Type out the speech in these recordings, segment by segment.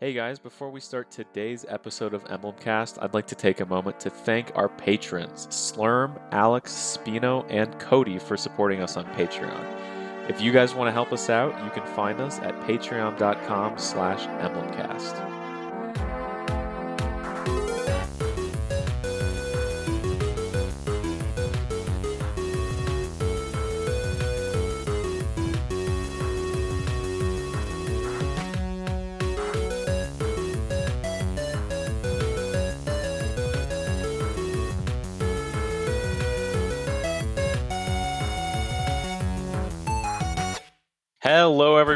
Hey guys, before we start today's episode of Emblemcast, I'd like to take a moment to thank our patrons, Slurm, Alex, Spino, and Cody for supporting us on Patreon. If you guys want to help us out, you can find us at patreon.com slash emblemcast.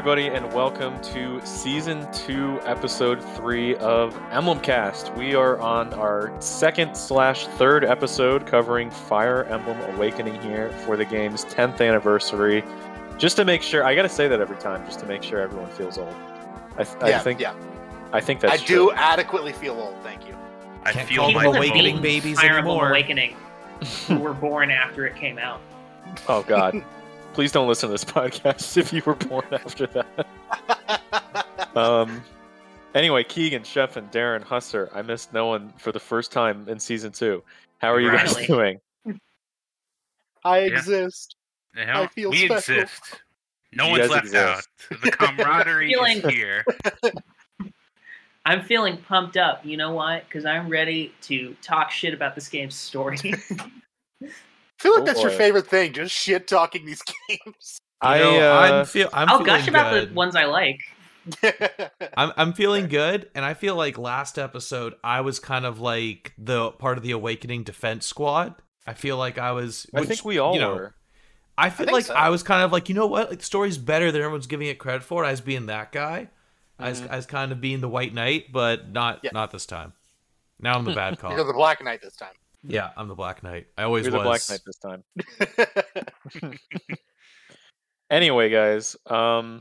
Everybody, and welcome to season two, episode three of Emblemcast. We are on our second slash third episode covering Fire Emblem Awakening here for the game's 10th anniversary. Just to make sure, I got to say that every time, just to make sure everyone feels old. I, th- I think, yeah. I think that's I true. do adequately feel old. Thank you. I Can't feel call like awakening babies Fire Emblem. Awakening, who were born after it came out. Oh God! Please don't listen to this podcast if you were born after that. Um. Anyway, Keegan, Chef, and Darren Husser. I missed no one for the first time in season two. How are you guys doing? I Yeah. exist. The hell? I feel we special. exist. No You one's left exist. out. The camaraderie Feeling- is here. I'm feeling pumped up. You know why? Because I'm ready to talk shit about this game's story. I feel like Oh, that's your favorite thing, just shit talking these games. I You know, uh, I'm, feel, I'm I'll feeling gush about good. the ones I like. I'm I'm feeling good, and I feel like last episode I was kind of like the part of the Awakening Defense Squad. I feel like I was. I think we all you know, were. I feel think like so. I was kind of like you know what, like the story's better than everyone's giving it credit for. I was being that guy. I was. I was kind of being the White Knight, but not Yeah. not this time. Now I'm the bad cop. You're the Black Knight this time. Yeah, I'm the Black Knight. I always You're the. Black Knight this time. Anyway, guys, um,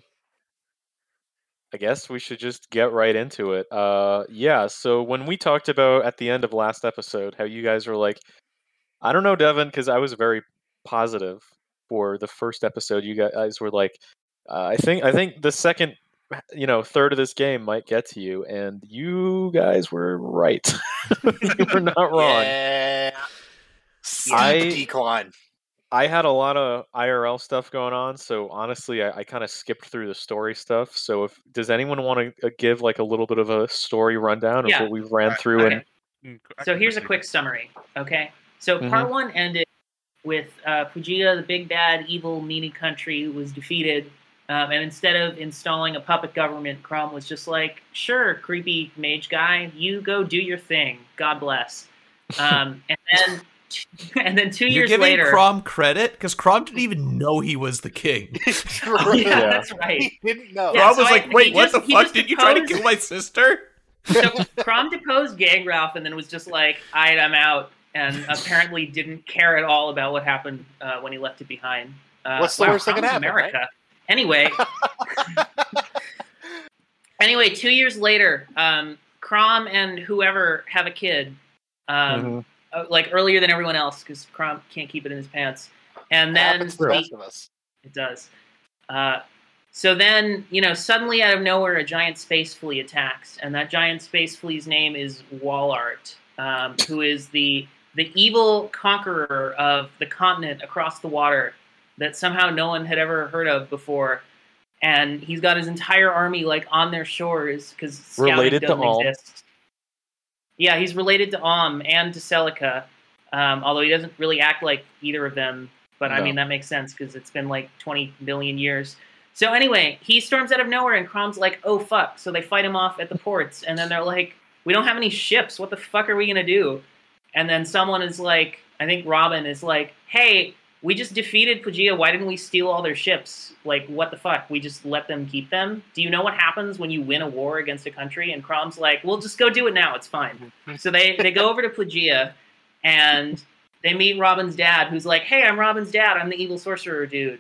I guess we should just get right into it. Uh, yeah. So when we talked about at the end of last episode how you guys were like, I don't know, Devin, because I was very positive for the first episode. You guys were like, uh, I think I think the second, you know, third of this game might get to you, and you guys were right. you were not wrong. Yeah. Steep I- decline. I had a lot of IRL stuff going on, so honestly, I, I kind of skipped through the story stuff. So, if does anyone want to uh, give like a little bit of a story rundown of Yeah. what we ran Alright, through? okay. And So here's a quick summary. Okay. So part one ended with uh, Fujita, the big bad, evil, meanie country, was defeated. Um, and instead of installing a puppet government, Chrom was just like, "Sure, creepy mage guy, you go do your thing. God bless." Um, and then, and then 2 You're years giving later, Chrom credit because Chrom didn't even know he was the king. yeah, Yeah. that's right. He didn't know. Yeah, Chrom so was I- like, "Wait, what just- the fuck? just Did you try to kill my sister?" so Chrom deposed Gangrel and then was just like, I'm out," and apparently didn't care at all about what happened uh, when he left it behind. Uh, What's the wow, worst that can happen, America. Anyway, anyway, two years later, um, Chrom and whoever have a kid, um, Mhm. uh, like earlier than everyone else because Chrom can't keep it in his pants, and then the the- rest of us. it does. Uh, so then, you know, suddenly out of nowhere, a giant space flea attacks, and that giant space flea's name is Walhart, um, who is the the evil conqueror of the continent across the water that somehow no one had ever heard of before. And he's got his entire army like on their shores because scouting Related to doesn't Alm. exist. Yeah, he's related to Alm and to Celica, um, although he doesn't really act like either of them. But I mean, that makes sense because it's been like 20 billion years. So anyway, he storms out of nowhere, and Chrom's like, "Oh fuck!" So they fight him off at the ports, and then they're like, "We don't have any ships. What the fuck are we gonna do?" And then someone is like, I think Robin is like, "Hey, we just defeated Plegia. Why didn't we steal all their ships? Like, what the fuck? We just let them keep them? Do you know what happens when you win a war against a country?" And Chrom's like, we'll just go do it now. It's fine." Mm-hmm. so they they go over to Plegia, and they meet Robin's dad, who's like, "Hey, I'm Robin's dad. I'm the evil sorcerer dude."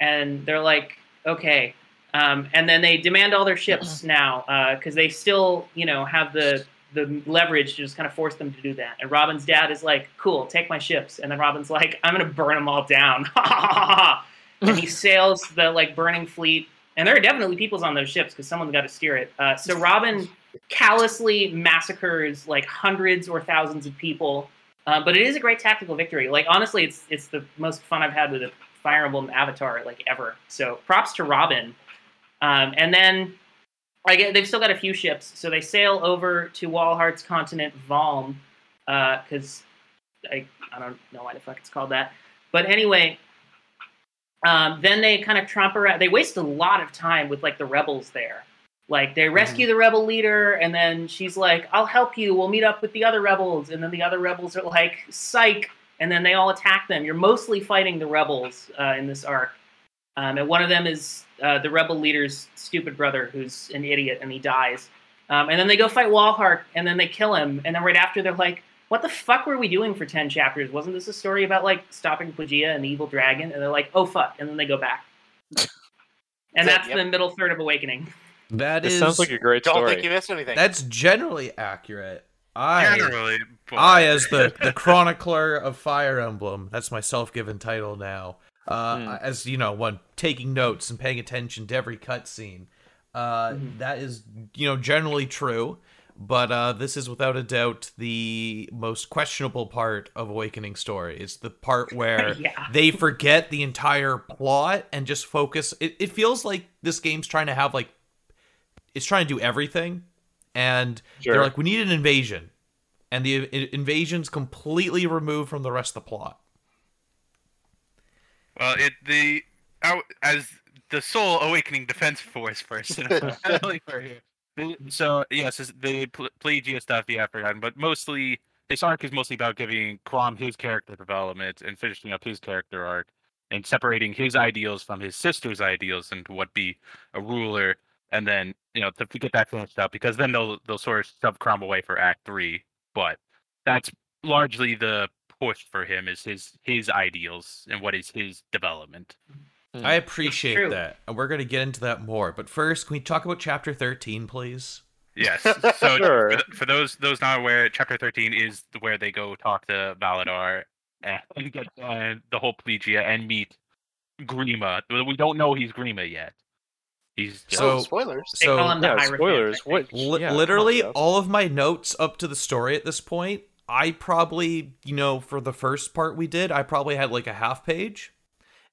And they're like, "Okay." Um, and then they demand all their ships uh-huh. now uh, because they still, you know, have the the leverage to just kind of force them to do that. And Robin's dad is like, "Cool, take my ships." And then Robin's like, "I'm gonna burn them all down." and he sails the like burning fleet and there are definitely peoples on those ships because someone's got to steer it. Uh, so Robin callously massacres like hundreds or thousands of people, uh, but it is a great tactical victory. Like honestly, it's it's the most fun I've had with a Fire Emblem Avatar like ever. So props to Robin. Um, and then I get they've still got a few ships, so they sail over to Walhart's continent Valm, because I I don't know why the fuck it's called that. But anyway, um, then they kind of tromp around. They waste a lot of time with like the rebels there. Like they rescue the rebel leader, and then she's like, "I'll help you. We'll meet up with the other rebels." And then the other rebels are like, "Psych!" And then they all attack them. You're mostly fighting the rebels uh, in this arc, um, and one of them is uh, the rebel leader's stupid brother, who's an idiot, and he dies. Um, and then they go fight Walhart, and then they kill him. And then right after, they're like, "What the fuck were we doing for ten chapters? Wasn't this a story about like stopping Plegia and the evil dragon?" And they're like, "Oh fuck!" And then they go back. And Yep. that's the middle third of Awakening. That This is sounds like a great Don't story. think you missed anything. that's generally accurate. I Generally, but I, as the, the chronicler of Fire Emblem, that's my self given title now. Uh, Hmm. As you know, one taking notes and paying attention to every cutscene. Uh, Mhm. that is, you know, generally true. But uh, this is without a doubt the most questionable part of Awakening Story. It's the part where yeah. they forget the entire plot and just focus. It, it feels like this game's trying to have like, it's trying to do everything, and Sure. they're like, we need an invasion, and the invasion's completely removed from the rest of the plot. Well, it the out as the sole awakening defense force person. unfortunately, for here. The- So yes, it's the Pl- Plegia stuff, yeah, I've forgotten, but mostly this arc is mostly about giving Chrom his character development and finishing up his character arc and separating his ideals from his sister's ideals and what be a ruler, and then you know to get that finished up because then they'll they'll sort of shove Chrom away for Act Three, but that's largely the push for him is his his ideals and what is his development. Hmm. I appreciate that, and we're gonna get into that more. But first, can we talk about chapter thirteen, please? Yes. So Sure. for, th- for those those not aware, chapter thirteen is where they go talk to Validar and get uh, the whole Plegia and meet Grima. We don't know he's Grima yet. He's just, So- oh, spoilers. They call So him the yeah, spoilers. I. What? Li- yeah, literally all of my notes up to the story at this point i probably you know for the first part we did i probably had like a half page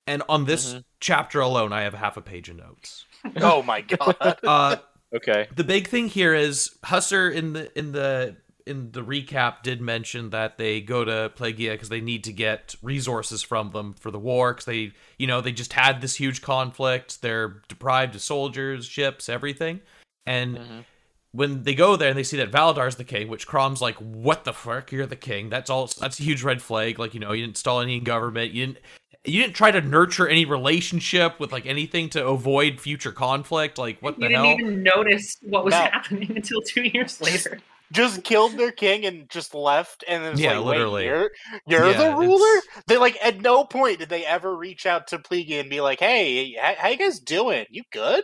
and on this Mhm. chapter alone i have half a page of notes oh my god. uh Okay. the big thing here is Husser in the in the in the recap did mention that they go to Plegia because they need to get resources from them for the war because they you know they just had this huge conflict they're deprived of soldiers ships everything and Mhm. When they go there and they see that Validar's the king, which Chrom's like, "What the fuck? You're the king." That's all. That's a huge red flag. Like you know, you didn't install any government. You didn't. You didn't try to nurture any relationship with like anything to avoid future conflict. Like what You the didn't even notice what was No. happening until two years later. just killed their king and just left and then it's Yeah, like, Wait, literally. you're, you're Yeah, the it's- ruler they like at no point did they ever reach out to Plegia and be like hey how, how you guys doing you good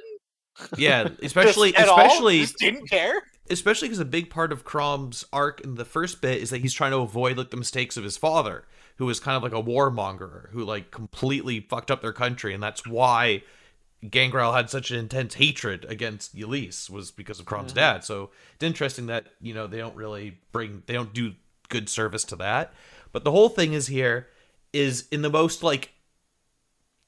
Yeah, especially especially Just didn't care especially because a big part of Chrom's arc in the first bit is that he's trying to avoid like the mistakes of his father, who was kind of like a warmonger who like completely fucked up their country, and that's why Gangrel had such an intense hatred against Ylisse was because of Chrom's dad. So it's interesting that you know they don't really bring they don't do good service to that. But the whole thing is here is in the most like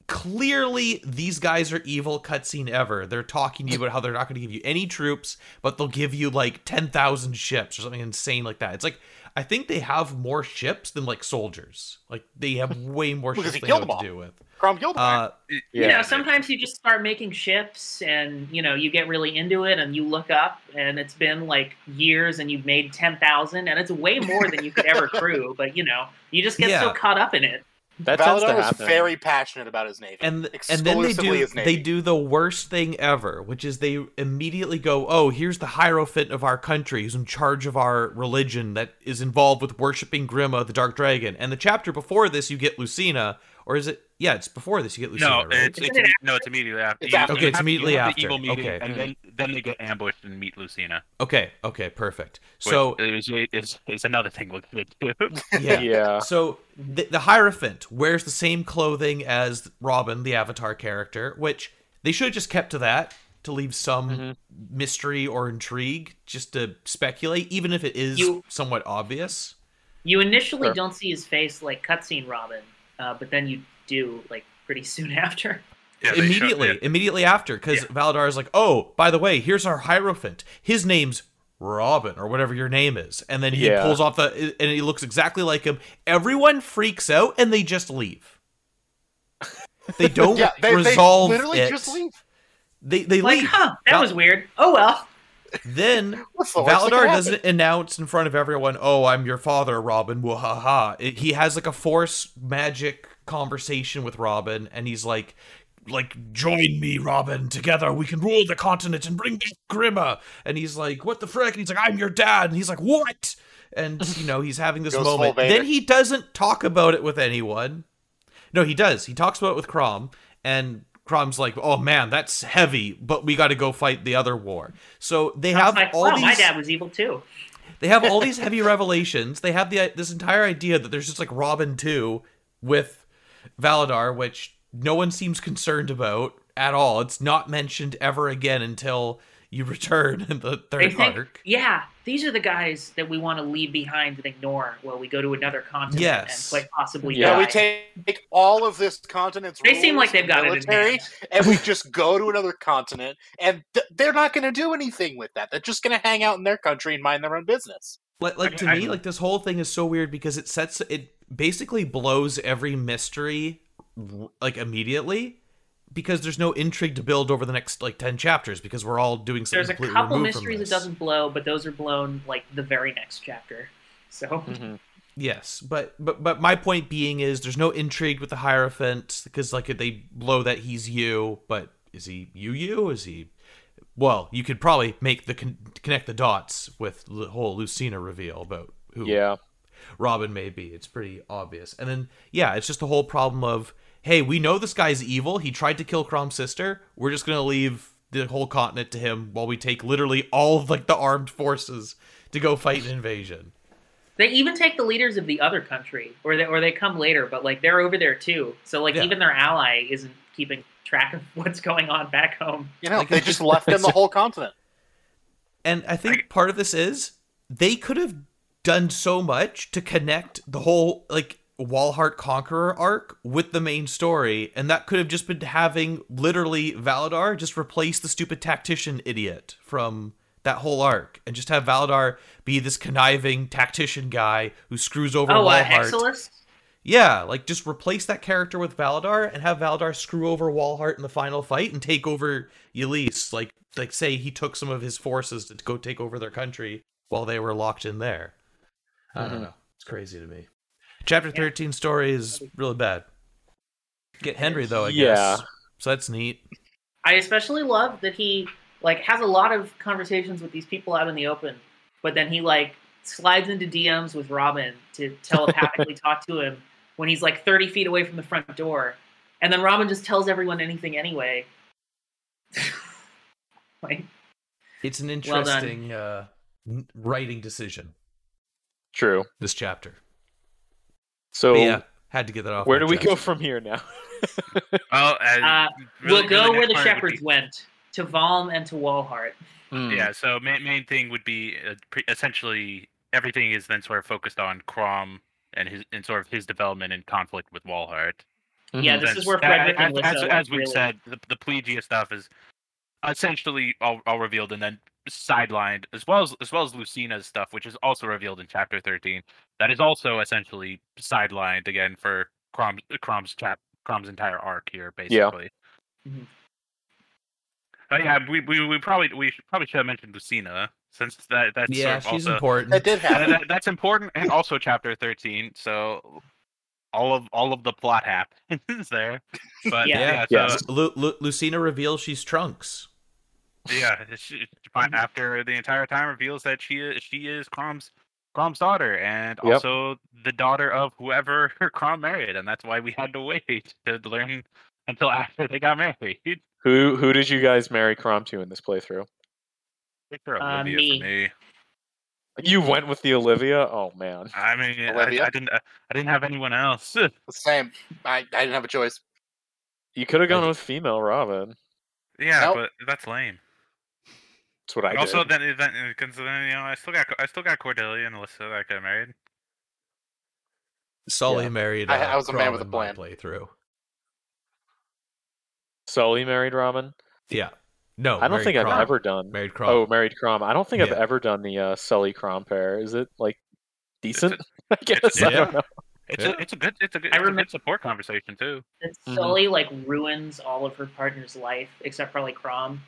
clearly these guys are evil cutscene ever. They're talking to you about how they're not going to give you any troops, but they'll give you like 10,000 ships or something insane like that. It's like I think they have more ships than like soldiers. Like they have way more ships he they know them what to do with. Chrom killed him Uh it- you Yeah. know, sometimes you just start making ships and, you know, you get really into it and you look up and it's been like years and you've made 10,000 and it's way more than you could ever crew. But, you know, you just get so caught up in it. That tends to Validar was very passionate about his navy and and then they do they do the worst thing ever, which is they immediately go, "Oh, here's the hierophant of our country who's in charge of our religion that is involved with worshiping Grima, the Dark Dragon." And the chapter before this, you get Lucina, or is it? Yeah, it's before this. You get Lucina, no, right? it's, Isn't it's it no, it's immediately after. It's after. Okay, it's have- you immediately after. The evil meeting, Okay. and then then they get ambushed and meet Lucina. okay, okay, perfect. So it's, is is another thing we'll get to. yeah, Yeah. So the, the Hierophant wears the same clothing as Robin, the Avatar character, which They should have just kept to that to leave some Mhm. mystery or intrigue, just to speculate, even if it is You- somewhat obvious. You initially Sure. don't see his face like cutscene Robin, uh, but then you do like pretty soon after. Yeah, they show- immediately, yeah. immediately after, because Yeah. Validar is like, "Oh, by the way, here's our Hierophant. His name's Robin, or whatever your name is." And then he Yeah. pulls off the, and he looks exactly like him. Everyone freaks out, and they just leave. They don't Yeah, they, they resolve literally it. just leave. They they Like, leave. huh, that Val- was weird. Oh well. Then What's the Validar doesn't announce in front of everyone, "Oh, I'm your father, Robin." Wahaha. It- He has like a force magic conversation with Robin, and he's like, "Like, join me, Robin. Together we can rule the continent and bring back Grima." And he's like, "What the frick?" And he's like, "I'm your dad." And he's like, "What?" And you know, he's having this Goes moment. Then he doesn't talk about it with anyone. No, he does. He talks about it with Chrom, and Chrom's like, "Oh man, that's heavy, but we got to go fight the other war." So they I have like, all wow, these. my dad was evil too. They have all these heavy revelations. They have the this entire idea that there's just like Robin 2 with Validar, which no one seems concerned about at all. It's not mentioned ever again until you return in the third think, arc. yeah, these are the guys that we want to leave behind and ignore while we go to another continent Yes. and quite possibly Yeah, Yeah, die. we take all of this continent's They seem like they've got it military, hand. and we just go to another continent, and th- they're not going to do anything with that. They're just going to hang out in their country and mind their own business. Like, like to I- me, like this whole thing is so weird because it sets it basically blows every mystery like immediately because there's no intrigue to build over the next like 10 chapters because we're all doing something There's a couple mysteries that doesn't blow, but those are blown like the very next chapter. So Mhm. Yes, but but but my point being is there's no intrigue with the Hierophant because like they blow that he's you, but is he you you? Is he? Well, you could probably make the con- connect the dots with the whole Lucina reveal about who Yeah. Robin may be. It's pretty obvious. And then yeah, it's just the whole problem of hey, we know this guy's evil. He tried to kill Chrom's sister. We're just gonna leave the whole continent to him while we take literally all of like the armed forces to go fight an invasion. they even take the leaders of the other country, or they or they come later, but like they're over there too. So like Yeah. even their ally isn't keeping track of what's going on back home. You know, Like, they just just- left them the whole continent. And I think part of this is they could have done so much to connect the whole like Walhart Conqueror arc with the main story, and that could have just been having literally Validar just replace the stupid tactician idiot from that whole arc, and just have Validar be this conniving tactician guy who screws over oh, uh, Walhart. Excellus? Yeah, like just replace that character with Validar and have Validar screw over Walhart in the final fight and take over Ylisse. Like, like say he took some of his forces to go take over their country while they were locked in there. I don't Mhm. know. It's crazy to me. Chapter thirteen story is really bad. Get Henry though, I Yeah. guess. So that's neat. I especially love that he like has a lot of conversations with these people out in the open, but then he like slides into DMs with Robin to telepathically talk to him when he's like 30 feet away from the front door, and then Robin just tells everyone anything anyway. like, It's an Well interesting uh, writing decision. True. This chapter. So But yeah, had to get that off. where my do we chest. go from here now? Well, uh, really- we'll go really where the part would be- shepherds went to Valm and to Walhart. Hmm. Yeah, so main main thing would be uh, pre- essentially everything is then sort of focused on Chrom and his and sort of his development and conflict with Walhart. Mhm. Yeah, this That's- is where a- Frederick as, and as, Lissa as we've really- said, the, the Plegia stuff is essentially all, all revealed and then sidelined, as well as as well as Lucina's stuff, which is also revealed in chapter thirteen. That is also essentially sidelined again for Chrom's Chrom's chap Chrom's entire arc here, basically. Mhm. But yeah, we, we, we probably we should, probably should have mentioned Lucina since that that's Yeah, sort of she's also, important. That did happen. that- that's important and also chapter 13 so all of all of the plot happens there but Yeah. yeah, Yeah. so, Lu- Lu- Lucina reveals she's Trunks. yeah she, after the entire time reveals that she is she is Chrom's Chrom's daughter and Yep. also the daughter of whoever Chrom married and that's why we had to wait to learn until after they got married Who who did you guys marry Chrom to in this playthrough? Victor Uh, Olivia me. for me. You went with the Olivia. Oh man. I mean, I, I didn't. I didn't have anyone else. Same. I, I didn't have a choice. You could have gone with female Robin. Yeah, Nope. but that's lame. That's what I But also, did. then, then, because then you know, I still got, I still got Cordelia and Alyssa that got married. Sully Yeah. married. I- uh, I was a man with a plan. Playthrough. Sully married Robin. Yeah. No, I don't married think I've ever done. married Chrom. Oh, married Chrom. I don't think I've ever done the uh, Sully Chrom pair. Is it like decent? I it's- guess I don't know. It's Yeah. a, it's a good, it's a good, I it's a remem- good support conversation too. that Mhm. Sully like ruins all of her partner's life except for like Chrom.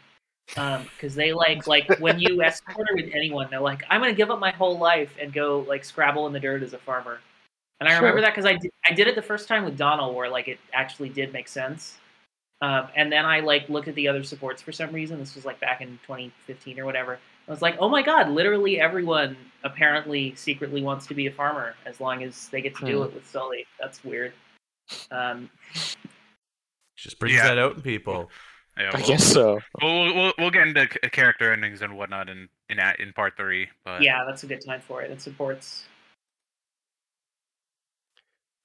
Um, because they like like when you escort her with anyone, they're like, I'm gonna give up my whole life and go like scrabble in the dirt as a farmer. And I Sure. remember that because I did, I did it the first time with Donnel, where like it actually did make sense. Um, and then I like looked at the other supports for some reason. This was like back in 2015 or whatever. I was like, oh my god, literally everyone apparently secretly wants to be a farmer as long as they get to do Hmm. it with Sully. That's weird. Um, Just brings Yeah. that out in people. Yeah, I we'll, guess so. we'll, we'll, we'll get into character endings and whatnot in in in part three. But yeah, that's a good time for it. It supports.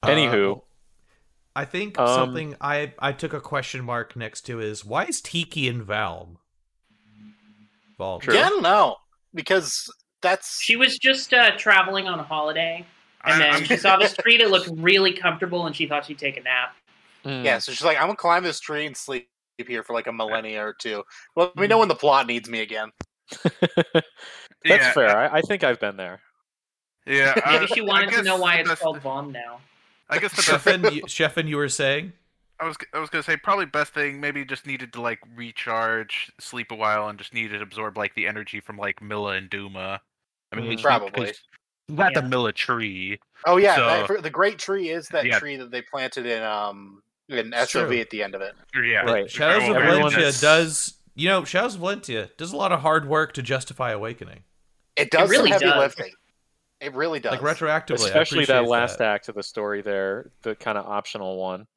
Anywho. Uh, I think Um, something I I took a question mark next to is why is Tiki in Valm? Valm. True. Yeah, I don't know because that's She was just uh, traveling on a holiday, and I- then I'm- she saw this tree that looked really comfortable, and she thought she'd take a nap. Mm. yeah. So she's like, I'm gonna climb this tree and sleep here for like a millennia or two. Well, let me know when the plot needs me again. That's yeah, fair. I, I think I've been there. Yeah, Maybe she wanted to know why the it's best- called Vom now. I guess the best Sheffin, you, Sheffin, you were saying? I was I was gonna say probably best thing maybe just needed to like recharge, sleep a while, and just needed to absorb like the energy from like Mila and Duma. I mean, Mhm. Probably. because you got the Mila tree. Oh yeah, So- that- the great tree is that Yeah. tree that they planted in um in It's SOV true. at the end of it. Yeah, Right. Shadows of Valentia is- does you know Shadows of Valentia does a lot of hard work to justify Awakening, It does really some heavy does. lifting. It really does. like retroactively. Especially that appreciate last act of the story there, the kind of optional one.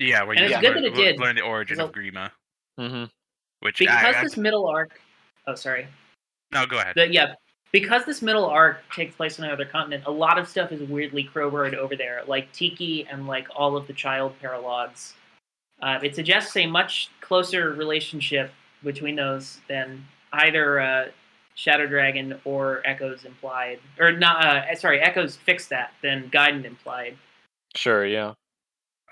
Yeah, where And you it's good learn, that it did, learn the origin because of Grima, hmm which Because I, I, this middle arc. Oh, sorry. no, go ahead. The, yeah, because this middle arc takes place on another continent, a lot of stuff is weirdly crowbarred over there, like Tiki and like all of the child paralogs. Uh, it suggests a much closer relationship between those than either uh, Shadow Dragon or Echoes implied, or not. Uh, sorry, Echoes fixed that Then Gaiden implied. Sure, yeah.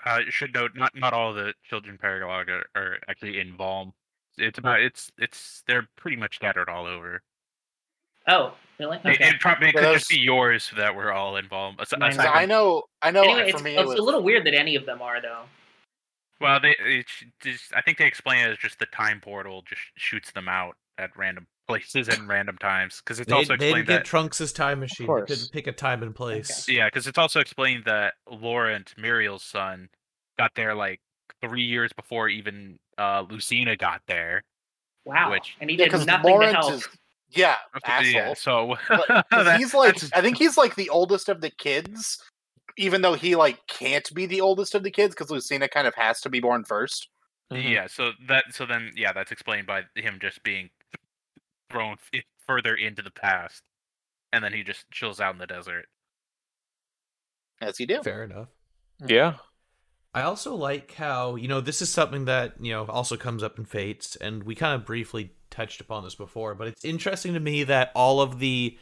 Uh, you should note not not all the children paralog are, are actually in Valm. It's about it's it's they're pretty much scattered all over. Oh, really? It, Okay. it probably Well, could just be yours that were all involved. As- Mine- aside I know, I know. anyway, for it's, me, it's it was, a little weird that any of them are though. Well, they it just, I think they explain it as just the time portal just shoots them out at random places and random times because it's They, also they didn't explained get that Trunks' time machine. They couldn't pick a time and place. yeah, because it's also explained that Laurent Miriel's son got there like three years before even uh, Lucina got there. Wow, Which- and he yeah, did because nothing Lawrence to help. is yeah, asshole. Yeah, so But- that- he's like, I think he's like the oldest of the kids, even though he like can't be the oldest of the kids because Lucina kind of has to be born 1st Mhm. Yeah, so that so then yeah, that's explained by him just being thrown f- further into the past, and then he just chills out in the desert. as he do. Fair enough. Hmm. Yeah. I also like how, you know, this is something that, you know, also comes up in Fates, and we kind of briefly touched upon this before, but it's interesting to me that all of the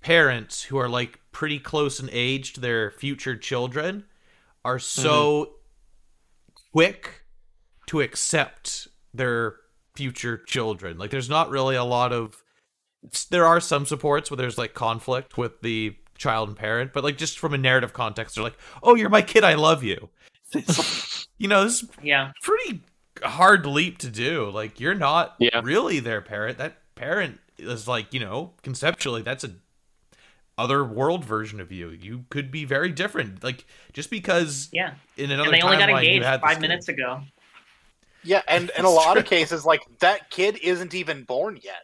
parents who are like pretty close in age to their future children are mm-hmm. so quick to accept their future children. Like, there's not really a lot of. There are some supports where there's like conflict with the child and parent, but like just from a narrative context, they're like, "Oh, you're my kid. I love you." You know, this is Yeah, pretty hard leap to do. Like, you're not Yeah. really their parent. That parent is like, you know, conceptually, that's a other world version of you. You could be very different. Like, just because yeah. in another And they only got timeline you engaged had five minutes ago. Yeah, and in a lot of cases, like that kid isn't even born yet.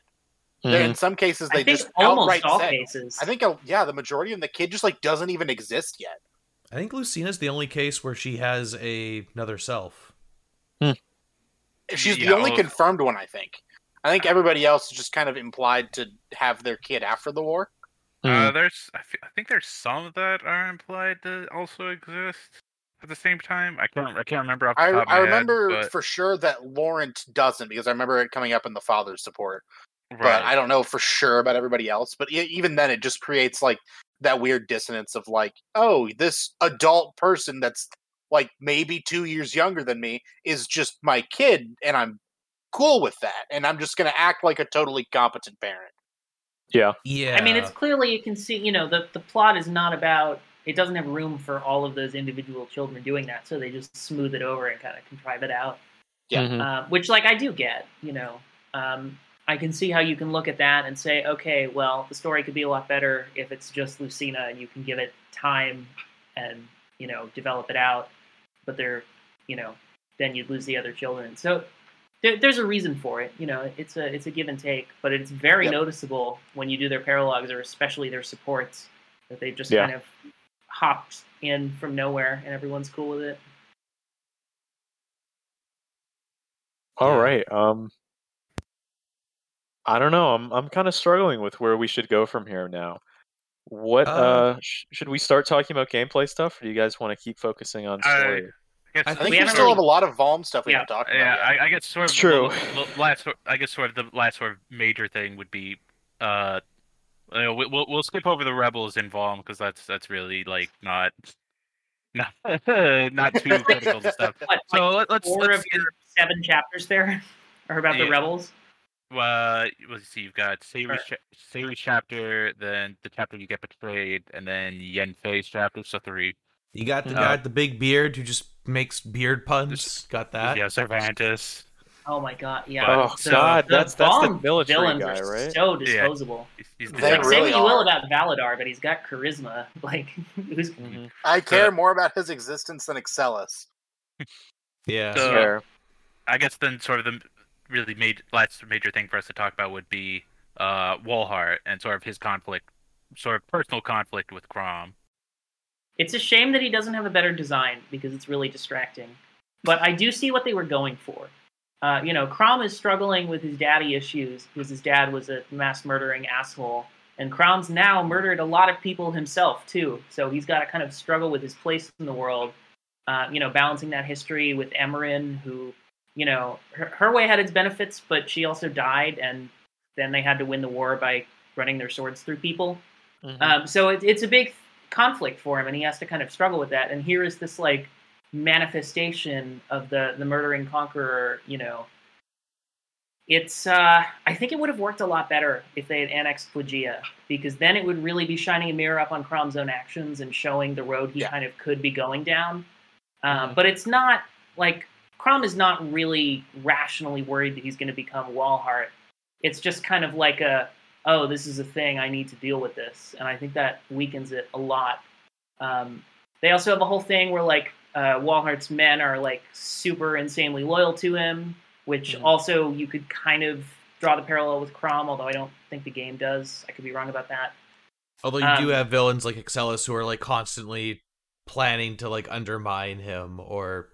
They're- Mhm. In some cases, I they think just almost outright all say. cases. I think, uh, yeah, the majority of the kid just like doesn't even exist yet. I think Lucina's the only case where she has a another self. She's Yeah, the only confirmed one, I think. I think everybody else is just kind of implied to have their kid after the war. Uh, Mhm. there's I I think there's some that are implied to also exist. At the same time. I can't. I can't remember off the I, top of my I head, remember but- for sure that Laurent doesn't because I remember it coming up in the father's support. right. But I don't know for sure about everybody else. But even then, it just creates like that weird dissonance of like, oh, this adult person that's like maybe two years younger than me is just my kid, and I'm cool with that, and I'm just gonna act like a totally competent parent. Yeah. Yeah. I mean, it's clearly you can see, you know, the the plot is not about. It doesn't have room for all of those individual children doing that, so they just smooth it over and kind of contrive it out. Yeah. Mhm. Uh, which, like, I do get. You know, um, I can see how you can look at that and say, okay, well, the story could be a lot better if it's just Lucina and you can give it time and you know develop it out. But they're, you know, then you'd lose the other children. So there, there's a reason for it. You know, it's a it's a give and take, but it's very Yep. noticeable when you do their paralogs or especially their supports that they've just Yeah. kind of hopped in from nowhere and everyone's cool with it. All Yeah. right. Um, I don't know. I'm I'm kind of struggling with where we should go from here now. What Uh, uh, sh- should we start talking about gameplay stuff, or do you guys want to keep focusing on I- story? I I guess I think We we, still have a lot of Valm stuff we Yeah. haven't talked about. Yeah. I, I guess sort of It's true. the- the last, I guess sort of the last sort of major thing would be, uh, you know, we- we'll we'll skip over the rebels in Valm because that's that's really like not, not not too critical to stuff. What, So like let, let's four let's of your seven chapters there are about the Yeah. rebels. uh let's see. You've got Say'ri's Right. cha- chapter, then the chapter you get betrayed, and then Yen Fei's chapter. So three. you got the Uh, guy with the big beard who just makes beard puns. Got that? yeah, Cervantes. Oh my god, yeah. Oh, So God, the that's- that's the Vaughn military villains guy, are right? So Yeah. disposable. He's, he's They Like, general. say what you will about Validar, but he's got charisma. Like, who's Mhm. I care more about his existence than Excellus. Yeah. So- Fair. I guess then sort of the really made last major thing for us to talk about would be uh Walhart and sort of his conflict, sort of personal conflict with Chrom. It's a shame that he doesn't have a better design because it's really distracting. But I do see what they were going for. Uh, you know, Chrom is struggling with his daddy issues because his dad was a mass murdering asshole. And Chrom's now murdered a lot of people himself, too. So he's got to kind of struggle with his place in the world. Uh, you know, balancing that history with Emmeryn, who, you know, her, her way had its benefits, but she also died. And then they had to win the war by running their swords through people. Mhm. Um, so it, it's a big conflict for him, and he has to kind of struggle with that. And here is this like manifestation of the the murdering conqueror. You know, it's. Uh, I think it would have worked a lot better if they had annexed Plegia, because then it would really be shining a mirror up on Chrom's own actions and showing the road he Yeah. kind of could be going down. Um, Mhm. But it's not like Crom is not really rationally worried that he's going to become Walhart. It's just kind of like a oh, this is a thing, I need to deal with this. And I think that weakens it a lot. Um, they also have a whole thing where, like, uh, Walhart's men are, like, super insanely loyal to him, which Mhm. also you could kind of draw the parallel with Chrom, although I don't think the game does. I could be wrong about that. Although you do um, have villains like Excellus who are like constantly planning to like undermine him or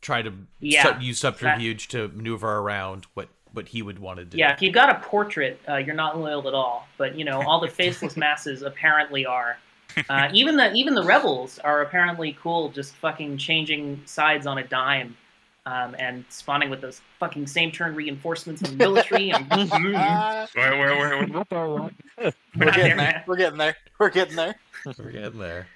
try to Yeah, sub- use subterfuge to maneuver around what what he would want to do. Yeah, if you've got a portrait, uh, you're not loyal at all. But you know, all the faceless masses apparently are. Uh, even the even the rebels are apparently cool, just fucking changing sides on a dime, um, and spawning with those fucking same turn reinforcements and military. And, Where, where, where, where, we're getting there. We're getting there. We're getting there. We're getting there.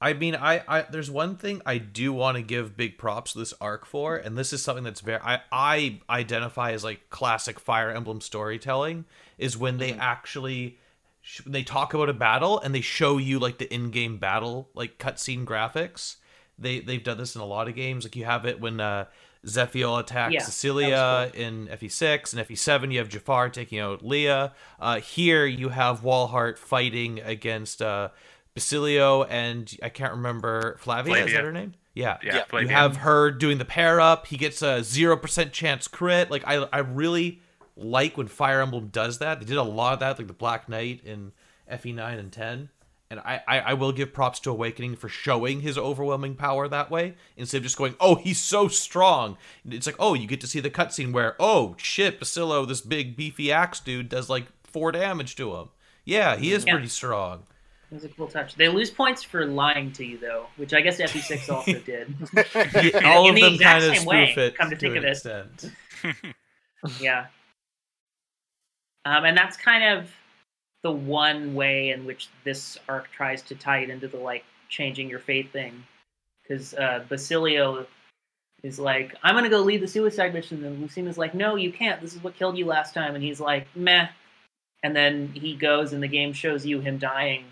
I mean, I, I there's one thing I do want to give big props to this arc for, and this is something that's very I, I identify as like classic Fire Emblem storytelling is when they actually sh- they talk about a battle and they show you like the in-game battle like cutscene graphics. They they've done this in a lot of games. Like you have it when uh, Zephiel attacks Yeah, Cecilia was in FE6 and FE7. You have Jaffar taking out Leah. Uh, here you have Walhart fighting against uh, Basilio and I can't remember Flavia. Is that her name? Yeah. Yeah, Yeah, You have her doing the pair up. He gets a zero percent chance crit. Like I, I really like when Fire Emblem does that. They did a lot of that, like the Black Knight in FE nine and ten. And I, I, I will give props to Awakening for showing his overwhelming power that way instead of just going, oh, he's so strong. It's like, oh, you get to see the cutscene where, oh shit, Basilio, this big beefy axe dude, does like four damage to him. Yeah, he is Yeah. pretty strong. It was a cool touch. They lose points for lying to you, though, which I guess FE6 also did. All in of the them kind of same way, it come to to think an of it. yeah. Um, and that's kind of the one way in which this arc tries to tie it into the like changing your fate thing, because uh, Basilio is like, "I'm gonna go lead the suicide mission," and Lucina's like, "No, you can't. This is what killed you last time," and he's like, "Meh," and then he goes, and the game shows you him dying.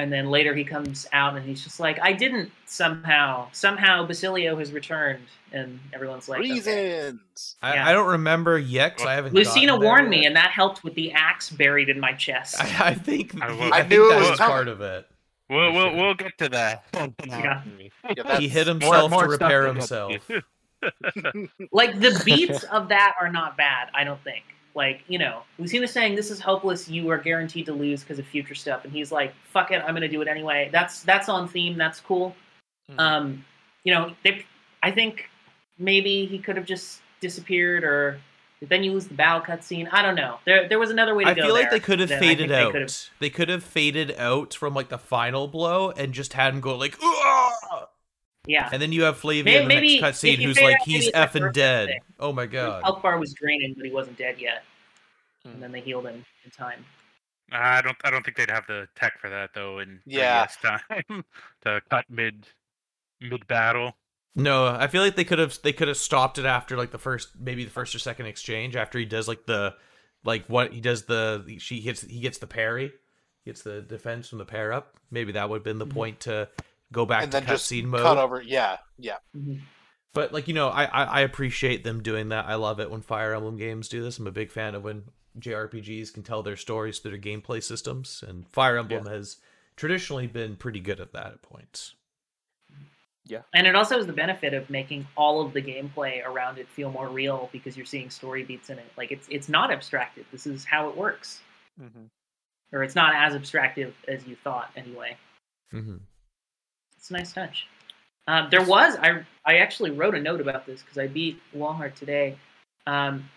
And then later he comes out and he's just like, I didn't somehow. Somehow Basilio has returned. And everyone's like, okay. Reasons. I, Yeah. I don't remember yet 'cause I haven't. Lucina gotten there warned me, and that helped with the axe buried in my chest. I, I think I will- I, I think knew that was was coming. part of it. We'll we'll we'll get to that. Yeah. Yeah, He hit himself more to repair himself. like the beats of that are not bad. I don't think. Like you know, Lucina's saying this is hopeless. You are guaranteed to lose because of future stuff, and he's like, "Fuck it, I'm gonna do it anyway." That's that's on theme. That's cool. Mhm. Um, you know, they. I think maybe he could have just disappeared, or then you lose the battle cutscene. I don't know. There there was another way to I go. I feel like they could have that I think faded they out. could have- They could have faded out from like the final blow and just had him go like, "Ugh!" Yeah. and then you have Flavia Maybe- in the maybe next cutscene who's like, he's effing dead. thing. Oh my god. health bar was draining, but he wasn't dead yet. Hmm. And then they healed him in time. I don't I don't think they'd have the tech for that though in Yeah. 3DS time to cut mid mid battle. No, I feel like they could have they could have stopped it after like the first maybe the first or second exchange after he does like the like what he does the she hits he gets the parry, gets the defense from the pair up. Maybe that would have been the Mhm. point to go back and to just cutscene mode. cut over. Yeah, yeah. Mhm. But like you know, I, I I appreciate them doing that. I love it when Fire Emblem games do this. I'm a big fan of when JRPGs can tell their stories through their gameplay systems, and Fire Emblem has traditionally been pretty good at that at points. Yeah. And it also has the benefit of making all of the gameplay around it feel more real because you're seeing story beats in it. Like it's it's not abstracted. This is how it works. Mm-hmm. Or it's not as abstractive as you thought anyway. hmm It's a nice touch. Um, there was I I actually wrote a note about this because I beat Walhart today. Um,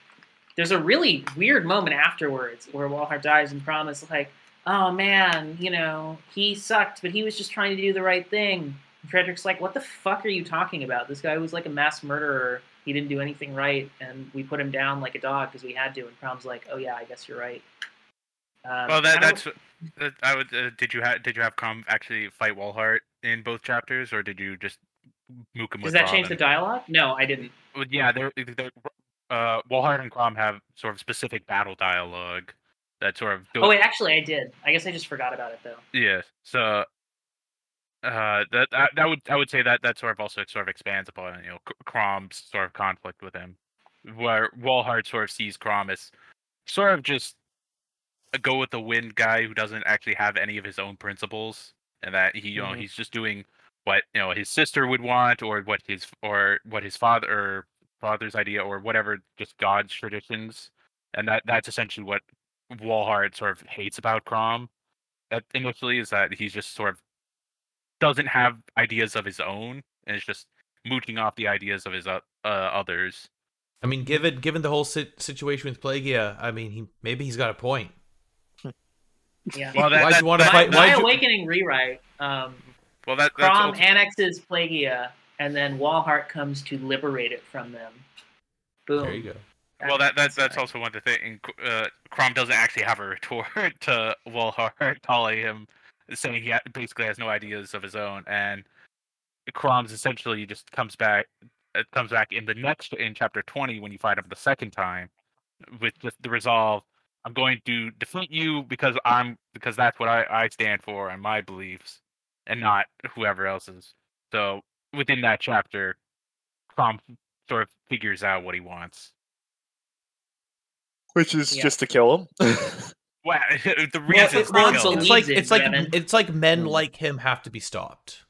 there's a really weird moment afterwards where Walhart dies and Chrom is like, "Oh man, you know he sucked, but he was just trying to do the right thing." And Frederick's like, "What the fuck are you talking about? This guy was like a mass murderer. He didn't do anything right, and we put him down like a dog because we had to." And Chrom's like, "Oh yeah, I guess you're right." Um, Well, that that's that, I would. Uh, did you have did you have Chrom actually fight Walhart in both chapters, or did you just mook him Does that change the dialogue? No, I didn't. Well, yeah, they're, they're uh, Walhart and Chrom have sort of specific battle dialogue that sort of. Oh wait, actually, I did. I guess I just forgot about it though. Yeah. So uh, that, that that would I would say that that sort of also sort of expands upon you know Chrom's sort of conflict with him, where Walhart sort of sees Chrom as sort of just a go with the wind guy who doesn't actually have any of his own principles, and that he you know Mhm. he's just doing what you know his sister would want or what his or what his father or father's idea or whatever just God's traditions, and that that's essentially what Walhart sort of hates about Chrom. That initially is that he's just sort of doesn't have ideas of his own and is just mooching off the ideas of his uh, uh, others. I mean, given given the whole sit- situation with Plegia, I mean, he maybe he's got a point. Yeah. Well, that, Why'd that, you wanna fight- My, why'd my you- Awakening rewrite. Um, Well, that Chrom also- annexes Plegia, and then Walhart comes to liberate it from them. Boom. There you go. well that that's that's Sorry. also one of the things. Uh, Chrom doesn't actually have a retort to Walhart calling him, saying he ha- basically has no ideas of his own, and Chrom's essentially just comes back. It comes back in the next in chapter twenty when you fight him the second time, with just the resolve. I'm going to defeat you because I'm because that's what I, I stand for and my beliefs, and not whoever else's. So within that chapter, Chrom sort of figures out what he wants. Which is Yeah. just to kill him. Well, the reason it- well, Chrom it's, it's like it's like it's like men Mm. like him have to be stopped.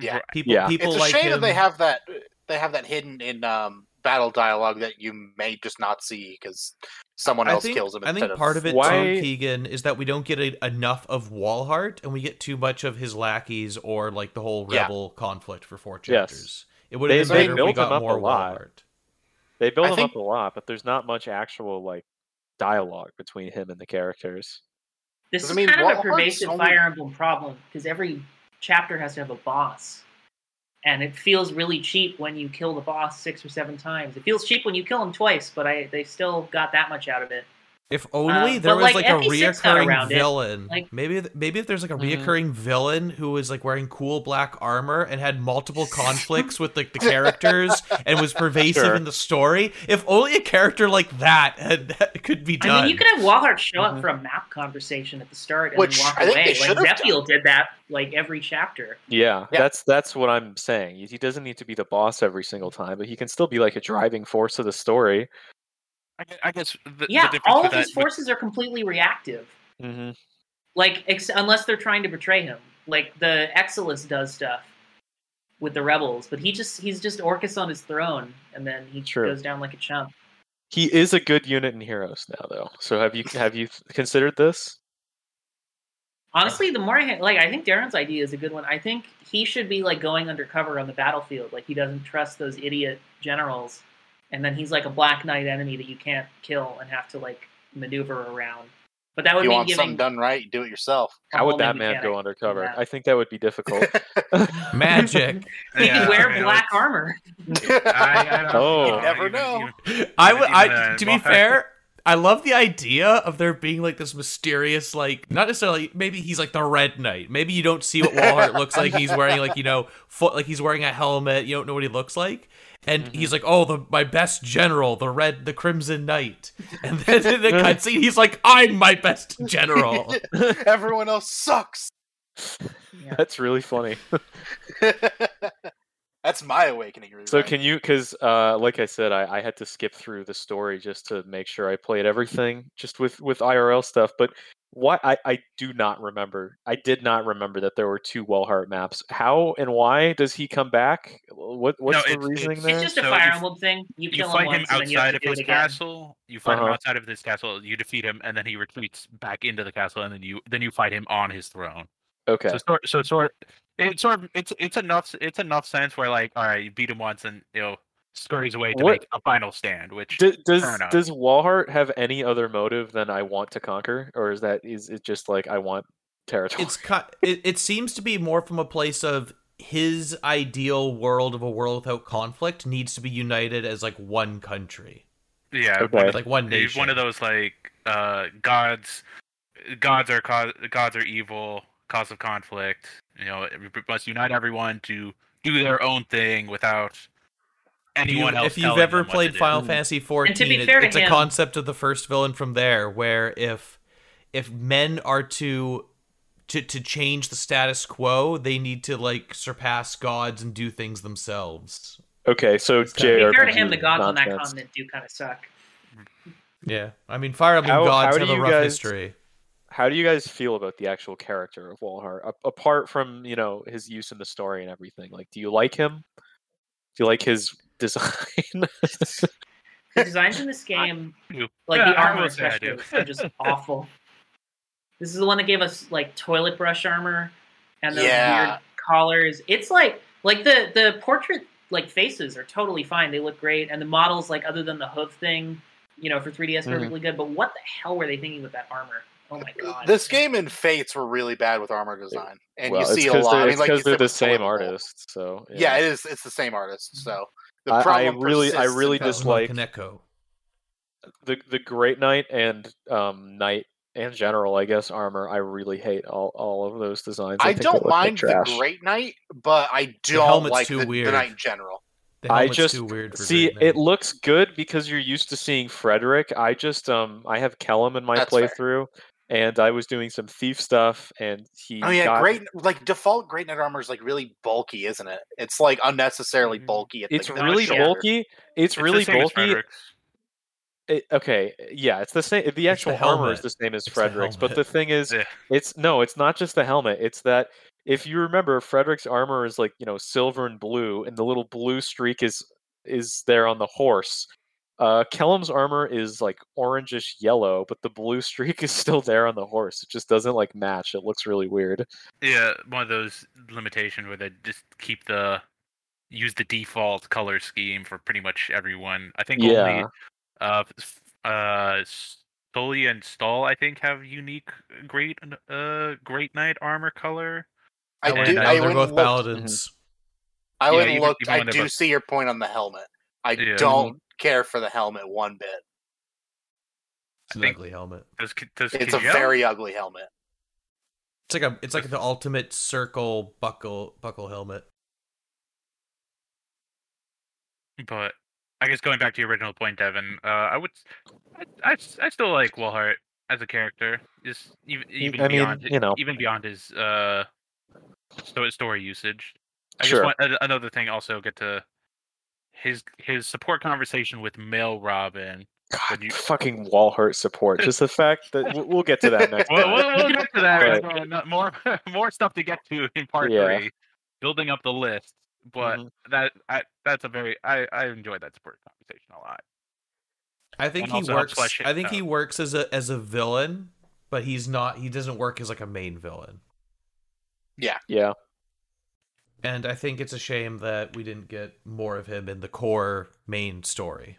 Yeah. People Yeah. people it's a like shame him. that they have that they have that hidden in um, battle dialogue that you may just not see because someone I else think, kills him I instead think part of it Why- too, Keegan, is that we don't get a, enough of Walhart, and we get too much of his lackeys or like the whole Yeah. rebel conflict for four Yes. chapters. It would have been better if we got more lot. Walhart. they build I him think- up a lot, but there's not much actual like dialogue between him and the characters. This 'Cause, is I mean, kind of a pervasive only- Fire Emblem problem because every chapter has to have a boss, and it feels really cheap when you kill the boss six or seven times. It feels cheap when you kill him twice, but I they still got that much out of it. If only Uh, there was like, like, a reoccurring around it. villain. Like- maybe maybe if there's like a Mhm. reoccurring villain who was like wearing cool black armor and had multiple conflicts with like the characters and was pervasive Sure. in the story. If only a character like that had, could be done. I mean, you could have Walhart show Mhm. up for a map conversation at the start and Which walk I think away. they Like Zephiel did that like every chapter. Yeah, Yeah. that's that's what I'm saying. He he doesn't need to be the boss every single time, but he can still be like a driving force of the story. I, I guess the, Yeah, the all of his that, with- forces are completely reactive. hmm Like ex- unless they're trying to betray him. Like the Excellus does stuff with the rebels, but he just he's just Orcus on his throne, and then he True. goes down like a chump. He is a good unit in Heroes now, though. So have you have you considered this? Honestly, the more I like, I think Darren's idea is a good one. I think he should be like going undercover on the battlefield. Like he doesn't trust those idiot generals, and then he's like a Black Knight enemy that you can't kill and have to like maneuver around. But that would you be want giving something done right, do it yourself. How would that man go undercover? that. I think that would be difficult. Magic. He Yeah, could wear I mean, black it's- armor. I, I don't, Oh. you You never know. even- I would. I even, uh, to be fair, I love the idea of there being like this mysterious, like not necessarily. Maybe he's like the Red Knight. Maybe you don't see what Walhart looks like. He's wearing like you know, foot like he's wearing a helmet. You don't know what he looks like. And Mm-hmm. he's like, "Oh, the my best general, the red, the Crimson Knight." And then in the cutscene, he's like, "I'm my best general." Everyone else sucks. That's really funny. That's my awakening. So rewrite. can you? Because uh, like I said, I, I had to skip through the story just to make sure I played everything, just with with IRL stuff. But what I I do not remember. I did not remember that there were two Walhart maps. How and why does he come back? What what's No, the it's- reasoning it's- there? It's just a So Fire you- Emblem thing. You You kill him fight him once, and then you have outside of do his castle. You fight him Uh-huh. outside of his castle. You defeat him, and then he retreats back into the castle, and then you then you fight him on his throne. okay. So sort so sort it's sort of it's it's enough it's enough sense where like all right you beat him once and you know scurries away to What- make a final stand, which D- does does Walhart have any other motive than I want to conquer, or is that is it just like I want territory? it's ki- it, it seems to be more from a place of his ideal world of a world without conflict needs to be united as like one country, yeah Okay. one, of, like one the- nation. one of those like uh gods gods are cause gods are evil cause of conflict. You know, we must unite everyone to do their own thing without If you- anyone else. If you've ever them what played do. Final Fantasy XIV, And to be it- fair to it's a concept of the first villain from there, where if if men are to to to change the status quo, they need to like surpass gods and do things themselves. okay, so It's To be fair to him, the gods on that continent do kind of suck. Yeah, I mean, Fire Emblem How- gods how have do a you rough guys- history. How do you guys feel about the actual character of Walhart, a- apart from you know his use in the story and everything? Like, do you like him? Do you like his design? The designs in this game, do. like Yeah, the armor will say I especially, are just awful. This is the one that gave us like toilet brush armor and those Yeah. weird collars. It's like like the the portrait like faces are totally fine. They look great, and the models like other than the hoof thing, you know, for 3ds Mhm. perfectly good. But what the hell were they thinking with that armor? Oh my god! This game and Fates were really bad with armor design, and well, you see a lot. they're, I mean, it's like 'cause you they're the same Toilet Bowl. artist. So Yeah, it is. It's the same artist. So the I- I really- I really dislike- Kaneko. the the Great Knight and um Knight and General, I guess, armor. I really hate all, all of those designs. I think they don't look like mind the. Great Knight, but I don't helmet's like too the, the weird. Knight General. The I helmet's just too weird for See, it looks good because you're used to seeing Frederick. I just um I have Kellam in my That's fair. Playthrough, and I was doing some thief stuff, and he. Oh yeah, got- great. Like default Great Knight armor is like really bulky, isn't it? It's like unnecessarily Mhm. bulky. At It's like, the really shoulder. bulky. It's, It's the really same bulky. Frederick's. It, okay, yeah, it's the same. The actual the armor is the same as It's the Frederick's, but the thing is, Yeah. it's no, it's not just the helmet. It's that if you remember, Frederick's armor is like you know silver and blue, and the little blue streak is is there on the horse. Uh, Kellam's armor is like orangish yellow, but the blue streak is still there on the horse. It just doesn't like match. It looks really weird. Yeah, one of those limitations where they just keep the use the default color scheme for pretty much everyone. I think Yeah. only uh f- uh s- Sully and Stahl, I think, have unique great uh great knight armor color. I And, do. I they're both looked- paladins. I Yeah, went and even- looked. even I do both- see your point on the helmet. I Yeah. don't care for the helmet one bit. It's an ugly helmet. Does does It's a very ugly helmet. It's like a it's like the ultimate circle buckle buckle helmet. But I guess going back to your original point, Devin, uh, I would, I, I, I still like Walhart as a character. Just even even I mean, beyond you know. even beyond his uh story usage. I Sure. just want another thing. Also, get to his his support conversation with Mel Robin. God, you- fucking Walhart support. Just the fact that we'll, we'll get to that next Well, time. we'll, we'll get to that. Right. uh, more more stuff to get to in part Yeah. three, building up the list. But Mhm. that I, that's a very I I enjoyed that support conversation a lot. I think And he works. flesh I think out. he works as a as a villain, but he's not. He doesn't work as like a main villain. Yeah. Yeah. And I think it's a shame that we didn't get more of him in the core main story.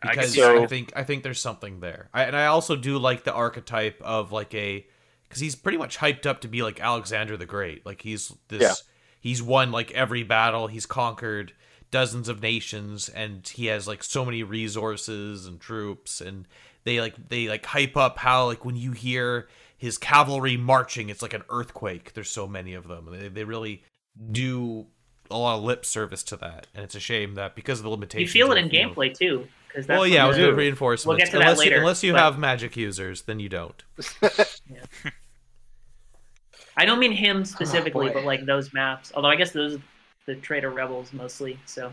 Because guess So- I think I think there's something there. I, and I also do like the archetype of like a because he's pretty much hyped up to be like Alexander the Great. Like he's this Yeah. he's won like every battle. He's conquered dozens of nations, and he has like so many resources and troops. And they like they like hype up how like when you hear his cavalry marching, it's like an earthquake. There's so many of them. They they really do a lot of lip service to that, and it's a shame that because of the limitations, You feel it in you know, gameplay too, because well, yeah, with we the do. reinforcements. We'll get to that unless, later, You, unless you but- have magic users, then you don't. I don't mean him specifically, boy. but like those maps. Although I guess those are the Traitor Rebels mostly. So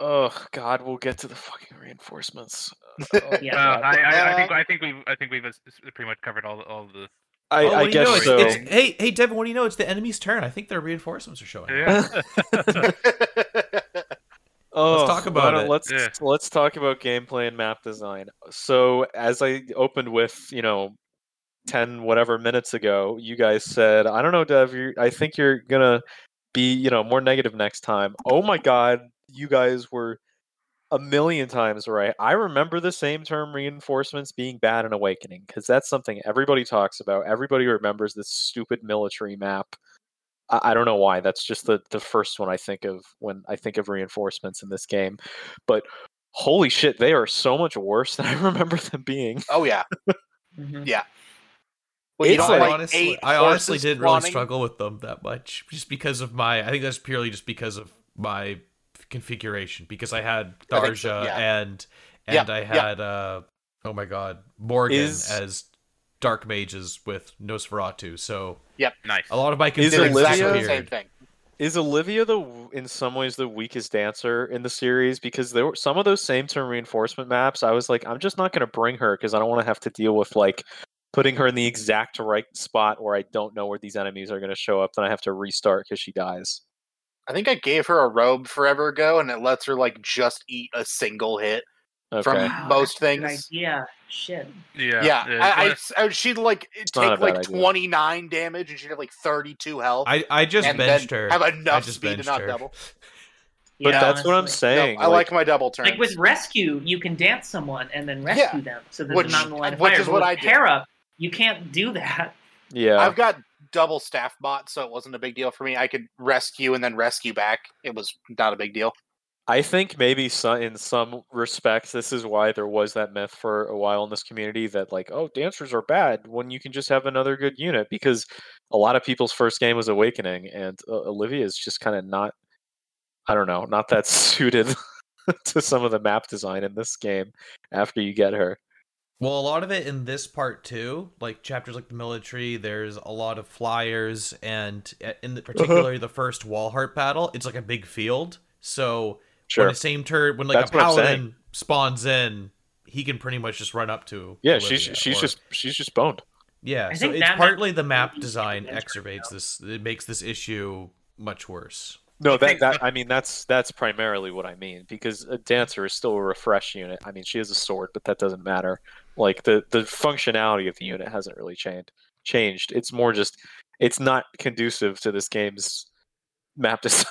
Oh God, we'll get to the fucking reinforcements. Oh, Yeah. Uh, I, I, I think I think we've I think we've s- s- pretty much covered all all the. I, Oh, I what do you guess know? so. It's, it's, hey, hey, Devin, what do you know? It's the enemy's turn. I think their reinforcements are showing. Yeah. Oh, talk about it. Let's Yeah. let's talk about gameplay and map design. So as I opened with, you know, ten whatever minutes ago, you guys said, "I don't know, Dev. you I think you're gonna be, you know, more negative next time." Oh my God, you guys were a million times right. I remember the same term reinforcements being bad in Awakening because that's something everybody talks about. Everybody remembers this stupid military map. I, I don't know why. That's just the the first one I think of when I think of reinforcements in this game. But holy shit, they are so much worse than I remember them being. oh yeah. mhm. Well, you It's don't like like honestly, eight I honestly didn't really struggle with them that much, just because of my. I think that's purely just because of my configuration. Because I had I think so, yeah. and Yeah, and I yeah. had uh oh my god Morgan Is- as dark mages with Nosferatu. So yep, nice. a lot of my Is configurations Olivia- exactly the same thing. Is Olivia the in some ways the weakest dancer in the series? Because there were some of those same term reinforcement maps. I was like, I'm just not going to bring her because I don't want to have to deal with like putting her in the exact right spot where I don't know where these enemies are going to show up. Then I have to restart because she dies. I think I gave her a robe forever ago, and it lets her like just eat a single hit Okay. from Wow, most that's things. idea. Shit. Yeah. Yeah, I, I, I- oh, she'd like eh, not take like twenty nine damage, and she'd have like thirty two health, I I just and benched then her. have enough just speed to benched not her. double. but Yeah, that's what I'm honestly. No, saying. I like my double turn. Like with rescue, you can dance someone and then rescue them, so that Which- they're not in the line of which fire. is what with I did. Hera, you can't do that. yeah. I've got double staff bot, so it wasn't a big deal for me. I could rescue and then rescue back. It was not a big deal. I think maybe some, in some respects, this is why there was that myth for a while in this community that like, oh, dancers are bad when you can just have another good unit because a lot of people's first game was Awakening, and uh, Olivia is just kind of not, I don't know, not that suited to some of the map design in this game. After you get her, Well, a lot of it in this part too, like chapters like the military, there's a lot of flyers, and uh, in the, particularly the first Walhart battle, it's like a big field. So sure, when the same turn, when like That's a what I'm paladin spawns in, he can pretty much just run up to. yeah, Olivia, she's she's or- just she's just boned. yeah. I So it's partly the map design adventure, exacerbates this. It makes this issue much worse. No, that that I mean that's that's primarily what I mean because a dancer is still a refresh unit. I mean she has a sword, but that doesn't matter. Like the the functionality of the unit hasn't really changed. Changed. It's more just it's not conducive to this game's map design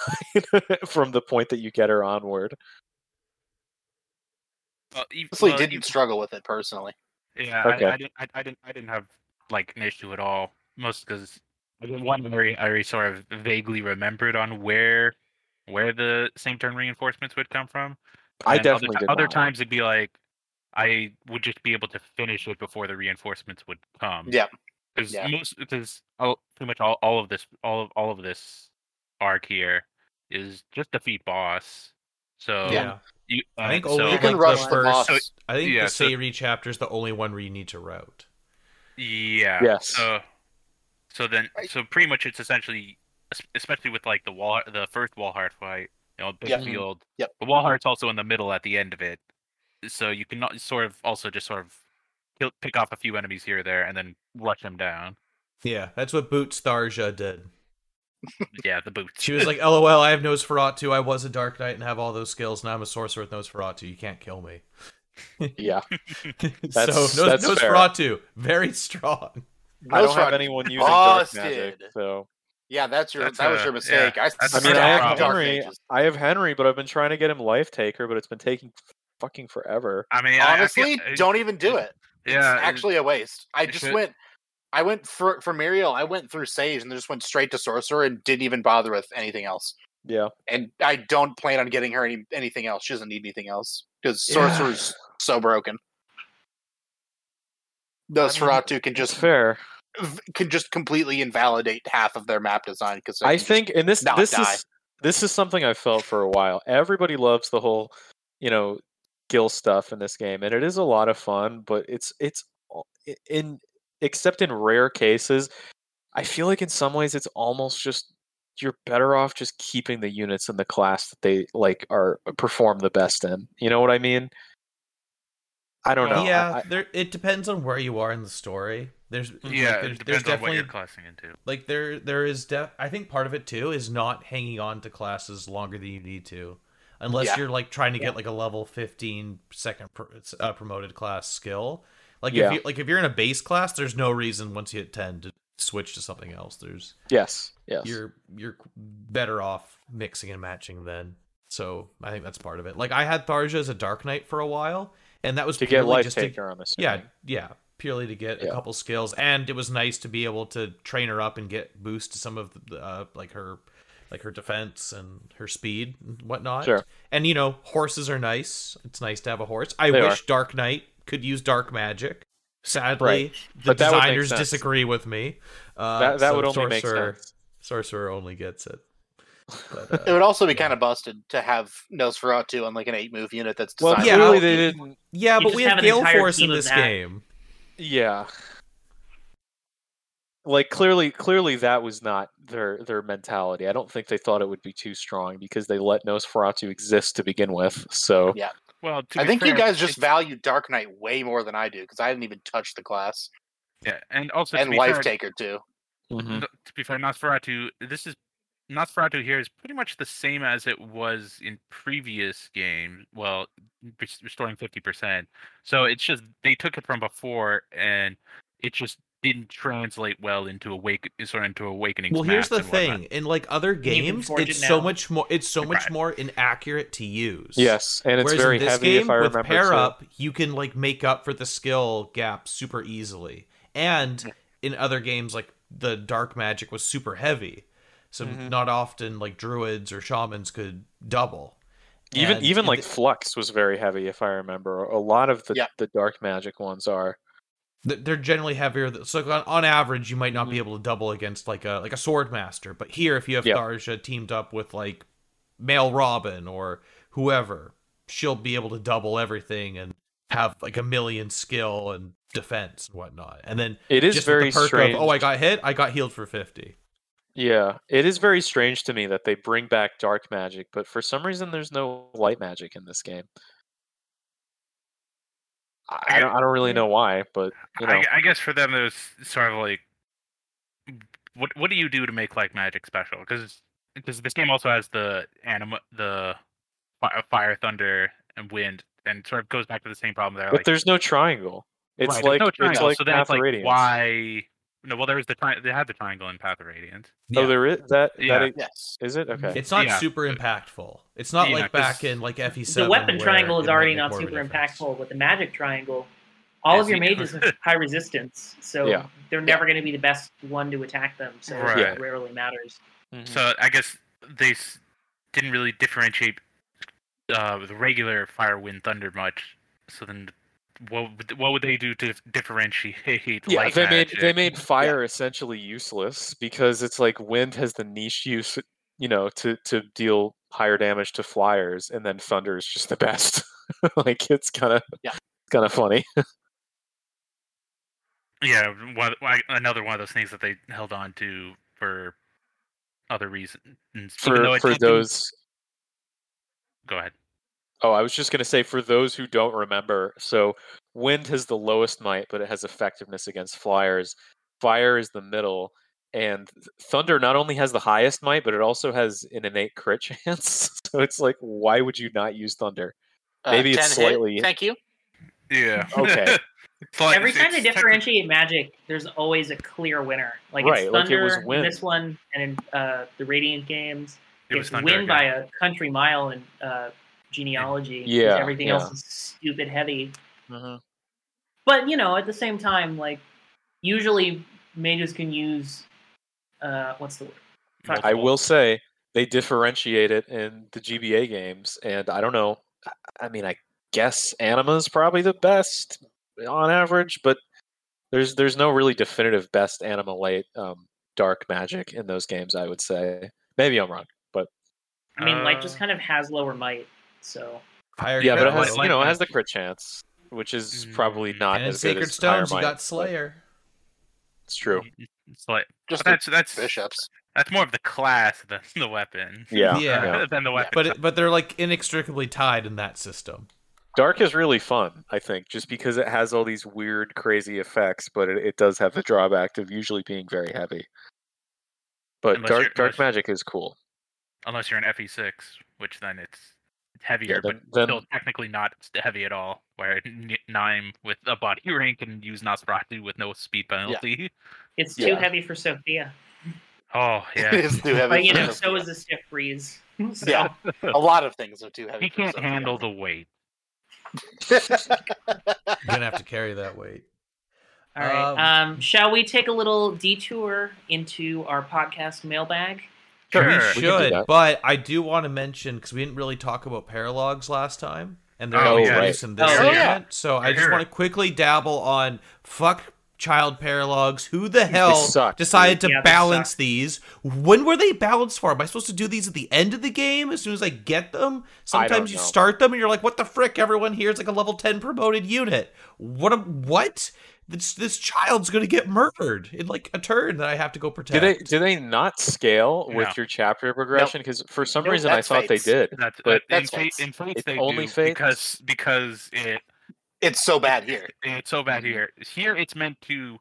from the point that you get her onward. Well, Honestly, well, didn't struggle with it personally. Yeah, Okay. I, I didn't. I, I didn't. I didn't have like an issue at all. Most because one area I already sort of vaguely remembered on where where the same turn reinforcements would come from. I definitely other, did other not. times it'd be like I would just be able to finish it before the reinforcements would come. Yeah. because Yeah. most because pretty much all, all of this all of all of this arc here is just defeat boss. So Yeah. you, I think uh, only so, You can like, rush the the boss. first- I think Yeah, the so- Say'ri chapter is the only one where you need to route. Yeah. Yes. So, so then, Right. so pretty much it's essentially, especially with like the wall, the first Walhart fight, you know, big Yep. field. Yep. The Walhart's also in the middle at the end of it, so you can not sort of also just sort of kill, pick off a few enemies here or there and then rush them down. Yeah, that's what Boots Tharja did. Yeah, the boots. She was like, "LOL, I have Nosferatu. I was a Dark Knight and have all those skills. Now I'm a sorcerer with Nosferatu. You can't kill me." Yeah, so That's- Nos- that's fair. Nosferatu, very strong. I don't have anyone using dark magic, so Yeah, that's your That's that was your mistake. yeah, I, that's I a mean, I have Henry. I have Henry, but I've been trying to get him Life Taker, but it's been taking fucking forever. I mean, I- I Honestly, uh, don't even do it. It's Yeah, it- actually a waste. I just should- went. I went for for Miriel. I went through Sage and just went straight to Sorcerer and didn't even bother with anything else. Yeah, And I don't plan on getting her any anything else. She doesn't need anything else because Yeah. Sorcerer's so broken. Those Nosferatu can just fair. can just completely invalidate half of their map design because I think, and this this die. is this is something I felt for a while. Everybody loves the whole, you know, skill stuff in this game, and it is a lot of fun. But it's it's in except in rare cases, I feel like in some ways it's almost just you're better off just keeping the units in the class that they like are uh, perform the best in. You know what I mean? I don't know. Yeah, I- there. It depends on where you are in the story. There's like, yeah, there's, it there's depends on what definitely you're classing into. like there there is def I think part of it too is not hanging on to classes longer than you need to. Unless Yeah. you're like trying to get like a level 15 second pr- uh, promoted class skill. Like Yeah. if you like if you're in a base class, there's no reason once you hit 10 to switch to something else. There's yes, yes. you're you're better off mixing and matching then. So I think that's part of it. Like I had Tharja as a Dark Knight for a while, and that was to get purely life just to on this. yeah, yeah, purely to get a couple skills, and it was nice to be able to train her up and get boost to some of the uh, like her like her defense and her speed and whatnot. Sure. And you know, horses are nice. It's nice to have a horse. I They wish Dark Knight could use dark magic. Sadly, Right. the But that would make designers disagree with me. Uh, that that so would only make sorcerer, sense. Sorcerer only gets it. But, it uh, would also be yeah. kind of busted to have Nosferatu on like an eight move unit that's designed. Well. Yeah, clearly I'll- they didn't. yeah, You but we have have an Gale Force in this that. game. Yeah. Like clearly clearly that was not their their mentality. I don't think they thought it would be too strong because they let Nosferatu exist to begin with. So Yeah. Well, to I be think you guys just value Dark Knight way more than I do because I didn't even touch the class yeah, and also and be Life fair, Taker too. mhm. To be fair, Nosferatu, this is Nosferatu here is pretty much the same as it was in previous games. Well, restoring fifty percent. So it's just they took it from before, and it just didn't translate well into awake, sort of into awakening. Well, here's the thing: in like other games, it's it so now. much more. It's so much Right. more inaccurate to use. Yes, and it's Whereas very in this heavy game, if I with remember. pair too. up, you can like make up for the skill gap super easily. And in other games, like the dark magic was super heavy, so Mhm. not often like druids or shamans could double. Even And even like the- Flux was very heavy if I remember. A lot of the Yeah. the dark magic ones are. Th- they're generally heavier. So on, on average, you might not be Mhm. able to double against like a like a sword master. But here, if you have Yep. Tharja teamed up with like male Robin or whoever, she'll be able to double everything and have like a million skill and defense and whatnot. And then It is just very with the perk strange. of oh, I got hit, I got healed for fifty. Yeah, it is very strange to me that they bring back dark magic, but for some reason there's no light magic in this game. I, I don't I don't really know why, but you know. I, I guess for them, there's sort of like, what what do you do to make like magic special? Because because this game also has the anima the uh, fire, thunder, and wind, and sort of goes back to the same problem there. but like, there's no triangle. It's right, like no it's like so then Path it's of like Radiance. why no. Well, there was the tri- they had the triangle in Path of Radiance. Yeah. Oh, there is that. Yeah. that is, Yes. is it okay? It's not Yeah. super impactful. It's not Yeah, like 'cause back in like FE7. the weapon triangle is already not more of a super difference. impactful, but the magic triangle, all of your mages have high resistance, so Yeah. they're never going to be the best one to attack them. So Right. it rarely matters. Mhm. So I guess they s- didn't really differentiate uh, the regular fire, wind, thunder much. So then, what would, what would they do to differentiate? yeah, light they made they made fire essentially useless because it's like wind has the niche use, you know, to to deal higher damage to flyers, and then thunder is just the best. like it's kind of Yeah. kind of funny. Yeah, one, another one of those things that they held on to for other reasons. for for those Go ahead. Oh, I was just going to say for those who don't remember, so wind has the lowest might, but it has effectiveness against flyers. Fire is the middle, and thunder not only has the highest might, but it also has an innate crit chance. so it's like, why would you not use thunder? Uh, Maybe it's 10 hit, slightly- Thank you. Yeah. Okay. So, like, Every time they it's technic- differentiate magic, there's always a clear winner. Like Right, it's like it Thunder was in Wind. this one, and in uh, the Radiant games, it was it's Thunder win again. by a country mile in uh, genealogy. 'cause Yeah, everything yeah. else is stupid heavy. Mhm. But you know, at the same time, like usually mages can use uh, what's the word? Fuck. I will say they differentiate it in the GBA games, and I don't know. I- I mean, I guess Anima's probably the best on average, but there's there's no really definitive best Anima late um, dark magic in those games. I would say maybe I'm wrong, but I mean, like just Uh, kind of has lower might, so Higher yeah, but it has you know it has the crit chance, which is mm. probably Mm. not and in as good Sacred as higher Stones, you got Slayer. It's true. Mm, mm, it's like Just but that's that's bishops. that's more of the class than the weapon. Yeah, Yeah. yeah. than the weapon. But it- but they're like inextricably tied in that system. Dark is really fun, I think, just because it has all these weird, crazy effects, but it, it does have the drawback of usually being very heavy. But Unless dark dark unless- magic is cool. unless you're an FE6, which then it's heavier, then- but then- still technically not heavy at all. Where N- Niime with a body rank and use Nosferatu with no speed penalty. it's too Yeah. heavy for Sophia. Oh yeah, it is too heavy. But you know, so is the stiff breeze. So, Yeah. a lot of things are too heavy. he for can't Sophia. handle the weight. You're gonna have to carry that weight. All right. Um, Um, shall we take a little detour into our podcast mailbag? Sure. we We can do should, that. but I do want to mention because we didn't really talk about paralogs last time, and they're Oh, introduced right. in this Oh, segment. yeah. So I just want to quickly dabble on fuck child paralogs. Who the hell decided to Yeah, balance suck. these? When were they balanced for? Am I supposed to do these at the end of the game as soon as I get them? Sometimes you know. start them and you're like, "What the frick?" Everyone here is like a level ten promoted unit. What? A, what? This this child's gonna get murdered in like a turn that I have to go protect. Do they do they not scale with No. your chapter progression? Because for some Nope, reason I thought Fates. they did. That's, But uh, in, that's Fa- Fates. in Fates It's they only do Fates? because because it it's so bad here. it's so bad here. Here it's meant to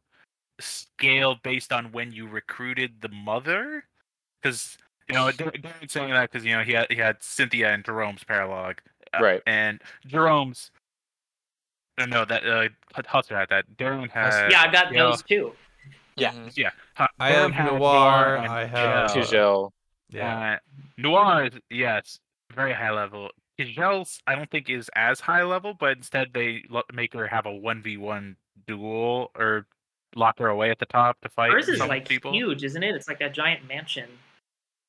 scale based on when you recruited the mother, because you know Dar- Darren's saying that because you know he had he had Cynthia and Gerome's paralog, uh, Right. And Gerome's. Uh, No, that uh, Hustler had that. Darren had. yeah, I've got you know, those too. Yeah. Mhm. Yeah, Hu- I Darren have had Noire, and I have- Kjelle. Kjelle. yeah. Uh, Noire is yes, very high level. Kjelle's I don't think is as high level, but instead they lo- make her have a one v one duel or lock her away at the top to fight Hers is some like people. huge, isn't it? It's like that giant mansion.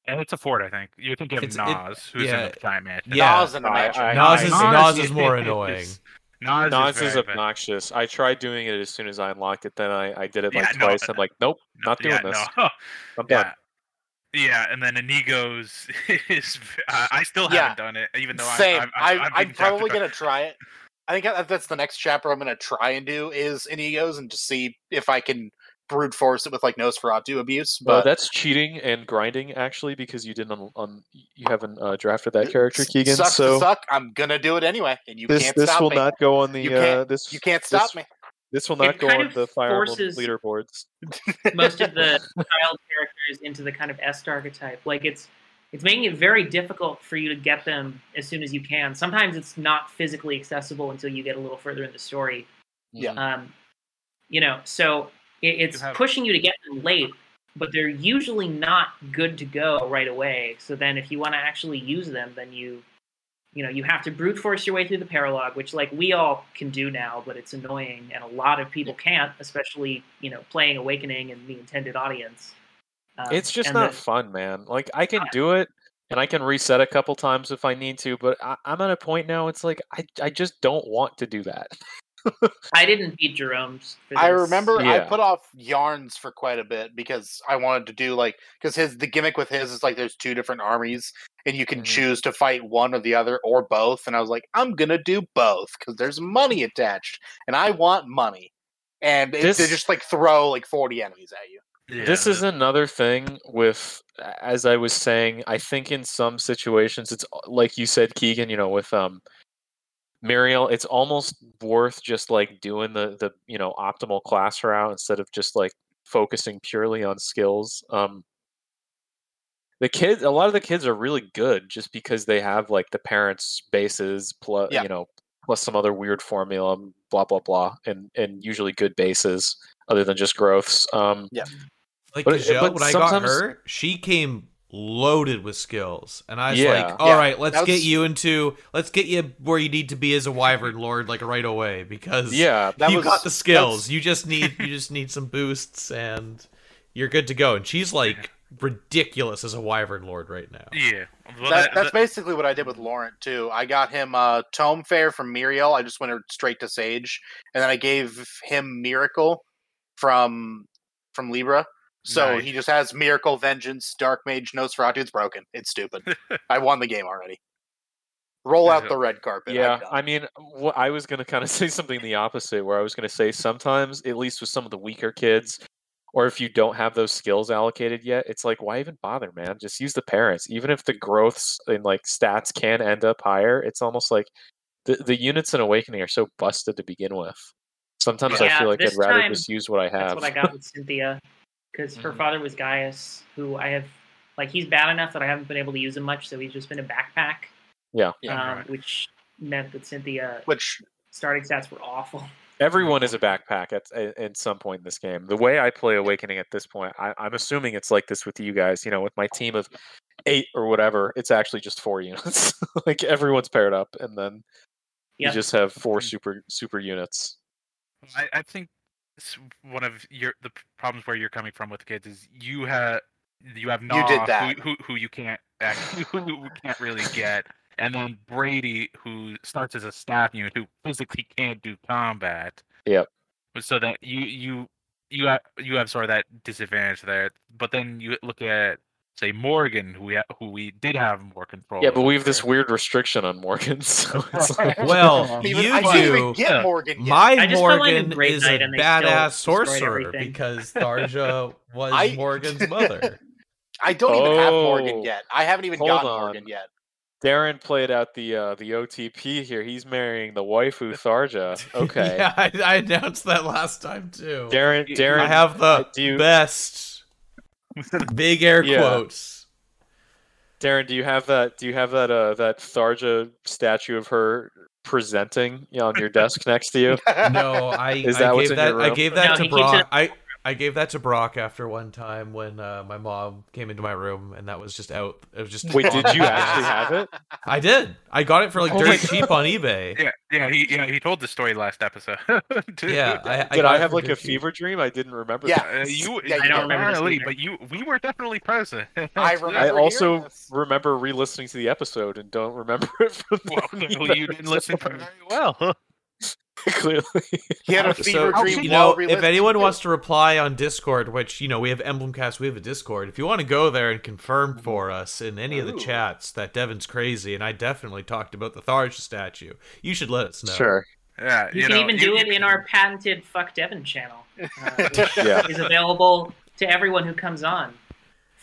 And it's a fort, I think. You think of It's- it- Nas, who's yeah. in the giant mansion. Yeah. Nas in the mansion. I- Nas is Nas Nas is is- more annoying. Nas, Nas is, is very bad. obnoxious. I tried doing it as soon as I unlocked it. Then I, I did it like Yeah, no, twice. I'm like, nope, not doing yeah, this. No. I'm done. yeah. Yeah, and then Inigo's is. Uh, I still haven't done it, even though Same. I'm. I, I'm, I'm, I'm probably gonna try it. I think that's the next chapter I'm gonna try and do is Inigos and just see if I can brute force it with like Nosferatu abuse. Well, But that's cheating and grinding actually because you didn't un- un- you haven't uh, drafted that character, Keegan. Sucks so to suck. I'm gonna do it anyway, and you this can't this stop will me. not go on the You can't- uh, this you can't stop this, me. This will It not go on the Fire Emblem leaderboards. most of the child characters into the kind of est archetype. Like it's it's making it very difficult for you to get them as soon as you can. Sometimes it's not physically accessible until you get a little further in the story. Yeah. Um, you know, so It, it's have- pushing you to get them late, but they're usually not good to go right away. So then, if you want to actually use them, then you, you know, you have to brute force your way through the paralog, which like we all can do now, but it's annoying, and a lot of people can't, especially you know playing Awakening and the intended audience. Um, It's just not the- fun, man. Like I can Yeah. do it and I can reset a couple times if I need to, but I, I'm at a point now. It's like I I just don't want to do that. I didn't beat Gerome's. For I this. remember I put off Yarne's for quite a bit because I wanted to do like because his the gimmick with his is like there's two different armies and you can Mhm. choose to fight one or the other or both and I was like I'm gonna do both because there's money attached and I want money and it, they just like throw like 40 enemies at you. this is another thing with as I was saying, I think in some situations it's like you said, Keegan, you know, with um Miriel, it's almost worth just like doing the the you know optimal class route instead of just like focusing purely on skills. Um the kids a lot of the kids are really good just because they have like the parents bases plus Yeah. you know plus some other weird formula blah blah blah and and usually good bases other than just growths um yeah, Like But- Gazelle, but when I got her, she came loaded with skills, and I was Yeah. like, "All Yeah, right, let's that get you into, let's get you where you need to be as a Wyvern Lord, like right away, because yeah That you was- got the skills. that's- You just need, you just need some boosts, and you're good to go. And she's like ridiculous as a Wyvern Lord right now. yeah. Well, that, that- that's that- basically what I did with Laurent too. I got him uh, Tomefaire from Miriel. I just went straight to Sage, and then I gave him Miracle from from Libra. So Nice. he just has Miracle, Vengeance, Dark Mage, Nosferatu. It's broken. It's stupid. I won the game already. Roll out the red carpet. Yeah i mean wh- i was going to kind of say something the opposite where i was going to say sometimes at least with some of the weaker kids or if you don't have those skills allocated yet it's like why even bother man just use the parents even if the growths and like stats can end up higher it's almost like the, the units in awakening are so busted to begin with sometimes i feel like i'd rather time, just use what i have. That's have what I got with Cynthia, because her Mhm. father was Gaius, who I have like he's bad enough that I haven't been able to use him much, so he's just been a backpack. Yeah. Yeah, um, right. which meant that Cynthia Which starting stats were awful. Everyone is a backpack at, at at some point in this game. The way I play Awakening at this point, I, I'm assuming it's like this with you guys. You know, with my team of eight or whatever, it's actually just four units. like everyone's paired up, and then Yeah. you just have four super super units. I, I think it's one of your the problems where you're coming from with kids is you have you have You Nah, did that. Who, who who you can't actually who you can't really get, and then Brady who starts as a staff unit who physically can't do combat. Yep. So that you you you have you have sort of that disadvantage there, but then you look at say Morgan who we ha- who we did have more control. Yeah, but we have this weird restriction on Morgan, so it's like, Well, you I do. get Yeah. Morgan yet. My I just felt like Morgan is a and they still badass sorcerer because Tharja was I- Morgan's mother. I don't even have Morgan Oh, yet. I haven't even hold gotten on. Morgan yet. Darren played out the uh, the OTP here. He's marrying the waifu Tharja. Okay, yeah, I, I announced that last time too. Darren. Darren, I have the do you- best big air Yeah. quotes. Darren, do you have that? Do you have that? Uh, that Tharja statue of her presenting you know, on your desk next to you? No, I, Is I that what's gave in your that I gave that No, to he it- Brock. I I gave that to Brock after one time when uh, my mom came into my room and that was just out. It was just Wait, did you actually have it? I did. I got it for like Oh dirt cheap on eBay. Yeah, yeah, he yeah he told the story last episode. Yeah, I, I Did I have like a dirt cheap. fever dream? I didn't remember. Yeah. that. Uh, you, Yeah, I don't remember this but you, we were definitely present. I remember. I also this. remember re-listening to the episode and don't remember it from well, the you didn't listen very well. Clearly, He had a So, fever dream you know, if anyone wants to reply on Discord, which you know we have Emblemcast, we have a Discord. If you want to go there and confirm for us in any of the chats that Devin's crazy, and I definitely talked about the Tharja statue, you should let us know. sure. Yeah, You, you can know, even do you it in our patented Fuck Devin channel, uh, which Yeah. is available to everyone who comes on.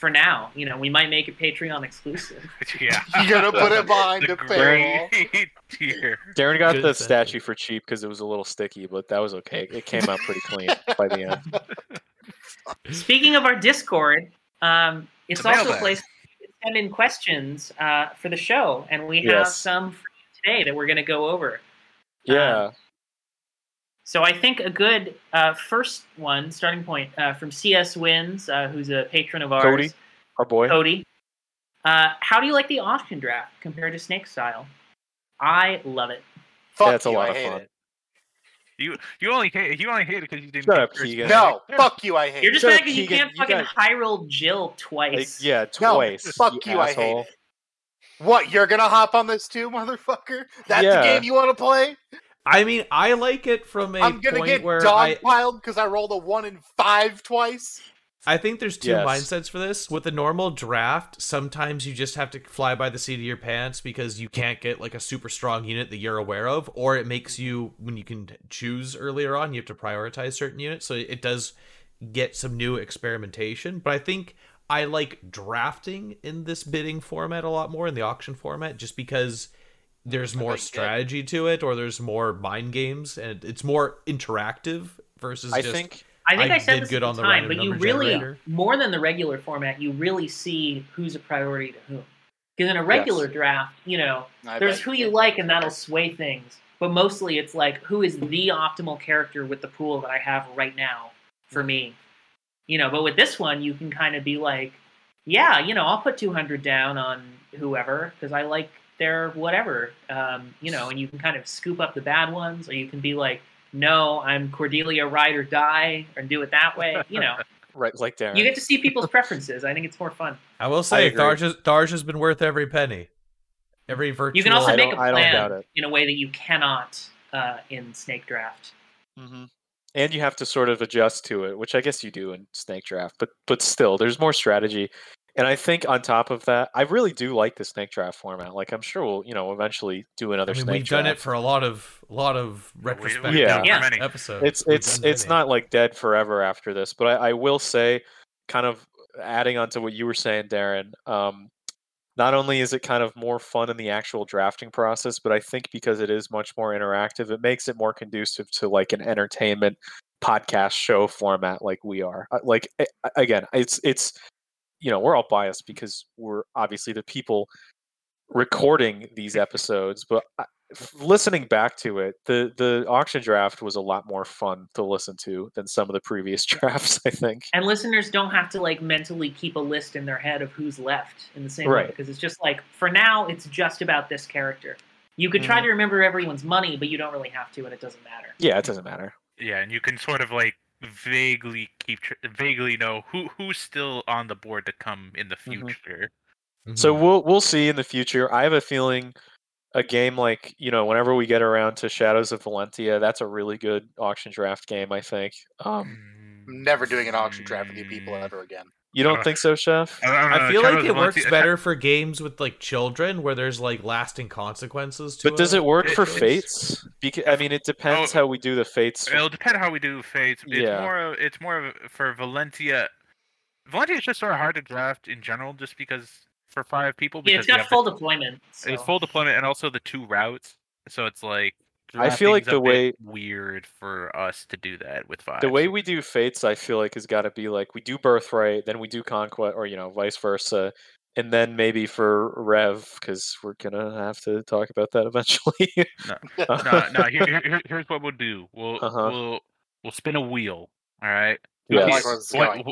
For now, you know, we might make it Patreon exclusive. Yeah, You're gonna put it behind the a paywall. Darren got Good the sentence. statue for cheap because it was a little sticky, but that was okay. It came out pretty clean by the end. Speaking of our Discord, um, it's The also a mailbag. place to send in questions uh, for the show, and we have Yes. some for you today that we're going to go over. Yeah. So I think a good uh, first one, starting point uh, from CS Wins, uh, who's a patron of ours, Cody? Our boy. Cody. Uh, how do you like the auction draft compared to Snake Style? I love it. Fuck Yeah, it's a lot I of fun. it. You you only hate you only hate it because you didn't. Shut pick up, first. Keegan. No, fuck you, I hate You're just mad because you can't You fucking got- high roll Jill Like, twice. yeah, No, twice. fuck you, I hate asshole. it. What, you're gonna hop on this too, motherfucker? That's Yeah. the game you want to play? I mean, I like it from a I'm gonna point get where I, dogpiled because I rolled a one in five twice. I think there's two Yes. mindsets for this. With a normal draft, sometimes you just have to fly by the seat of your pants because you can't get like a super strong unit that you're aware of, or it makes you when you can choose earlier on, you have to prioritize certain units. So it does get some new experimentation. But I think I like drafting in this bidding format a lot more in the auction format, just because there's more bet you strategy to it, or there's more mind games, and it's more interactive versus I just think I think I I, said did this good at on the the time, but you number really generator. more than the regular format, you really see who's a priority to whom. Because in a regular draft, you know, I there's bet who you you like, and that'll sway things. But mostly, it's like who is the optimal character with the pool that I have right now for mm. me. You know, but with this one, you can kind of be like, yeah, you know, I'll put 200 down on whoever because I like their whatever. Um, you know, and you can kind of scoop up the bad ones, or you can be like, no, I'm Cordelia ride or die, and do it that way. You know, right, like Darren. you get to see people's preferences. I think it's more fun. I will say, agree. Tharj has, Tharj has been worth every penny. Every virtual. You can also make a don't- I don't doubt plan in a way that you cannot uh, in Snake Draft. hmm And you have to sort of adjust to it, which I guess you do in Snake Draft, but but still, there's more strategy. And I think on top of that, I really do like the Snake Draft format. Like I'm sure we'll, you know, eventually do another. I another mean, Snake we've done it for a lot of a lot of We- retrospective Yeah. Yeah. many. episodes. it's it's it's many. not like dead forever after this, but I, I will say, kind of adding on to what you were saying, Darren. Um, not only is it kind of more fun in the actual drafting process, but I think because it is much more interactive, it makes it more conducive to like an entertainment podcast show format like we are. Uh, Like a- a- again, it's it's you know we're all biased because we're obviously the people recording these episodes, but I- f- listening back to it, the the auction draft was a lot more fun to listen to than some of the previous drafts. I think. And listeners don't have to like mentally keep a list in their head of who's left in the same way because it's just like for now it's just about this character. You could try Mhm. to remember everyone's money, but you don't really have to, and it doesn't matter. Yeah, it doesn't matter. Yeah, and you can sort of like vaguely keep tr- vaguely know who who's still on the board to come in the Mhm. future. So Mhm. we'll we'll see in the future. I have a feeling a game like you know whenever we get around to Shadows of Valentia, that's a really good auction draft game. I think. Um, I'm never doing an auction draft with you people Mm. ever again. You don't Uh, think so, Chef? I, don't know, I feel like it works Valentia- better for games with like children where there's like lasting consequences to But does it work It- for fates? Because I mean, it depends Oh, how we do the fates. It'll depend how we do fates. It's Yeah. more of- it's more of for Valentia. Valentia is just sort of hard to draft in general, just because for five people. Yeah, Because it's you got full the, deployment. It's full deployment and also the two routes. So it's like. I feel like the way- weird for us to do that with five. the way we do fates, I feel like has got to be like we do birthright, then we do conquest, or you know, vice versa, and then maybe for Rev, because we're gonna have to talk about that eventually. no, no. Here, here, here- here's what we'll do. We'll Uh-huh. we'll we'll spin a wheel. All right. I Yes. like where this is One,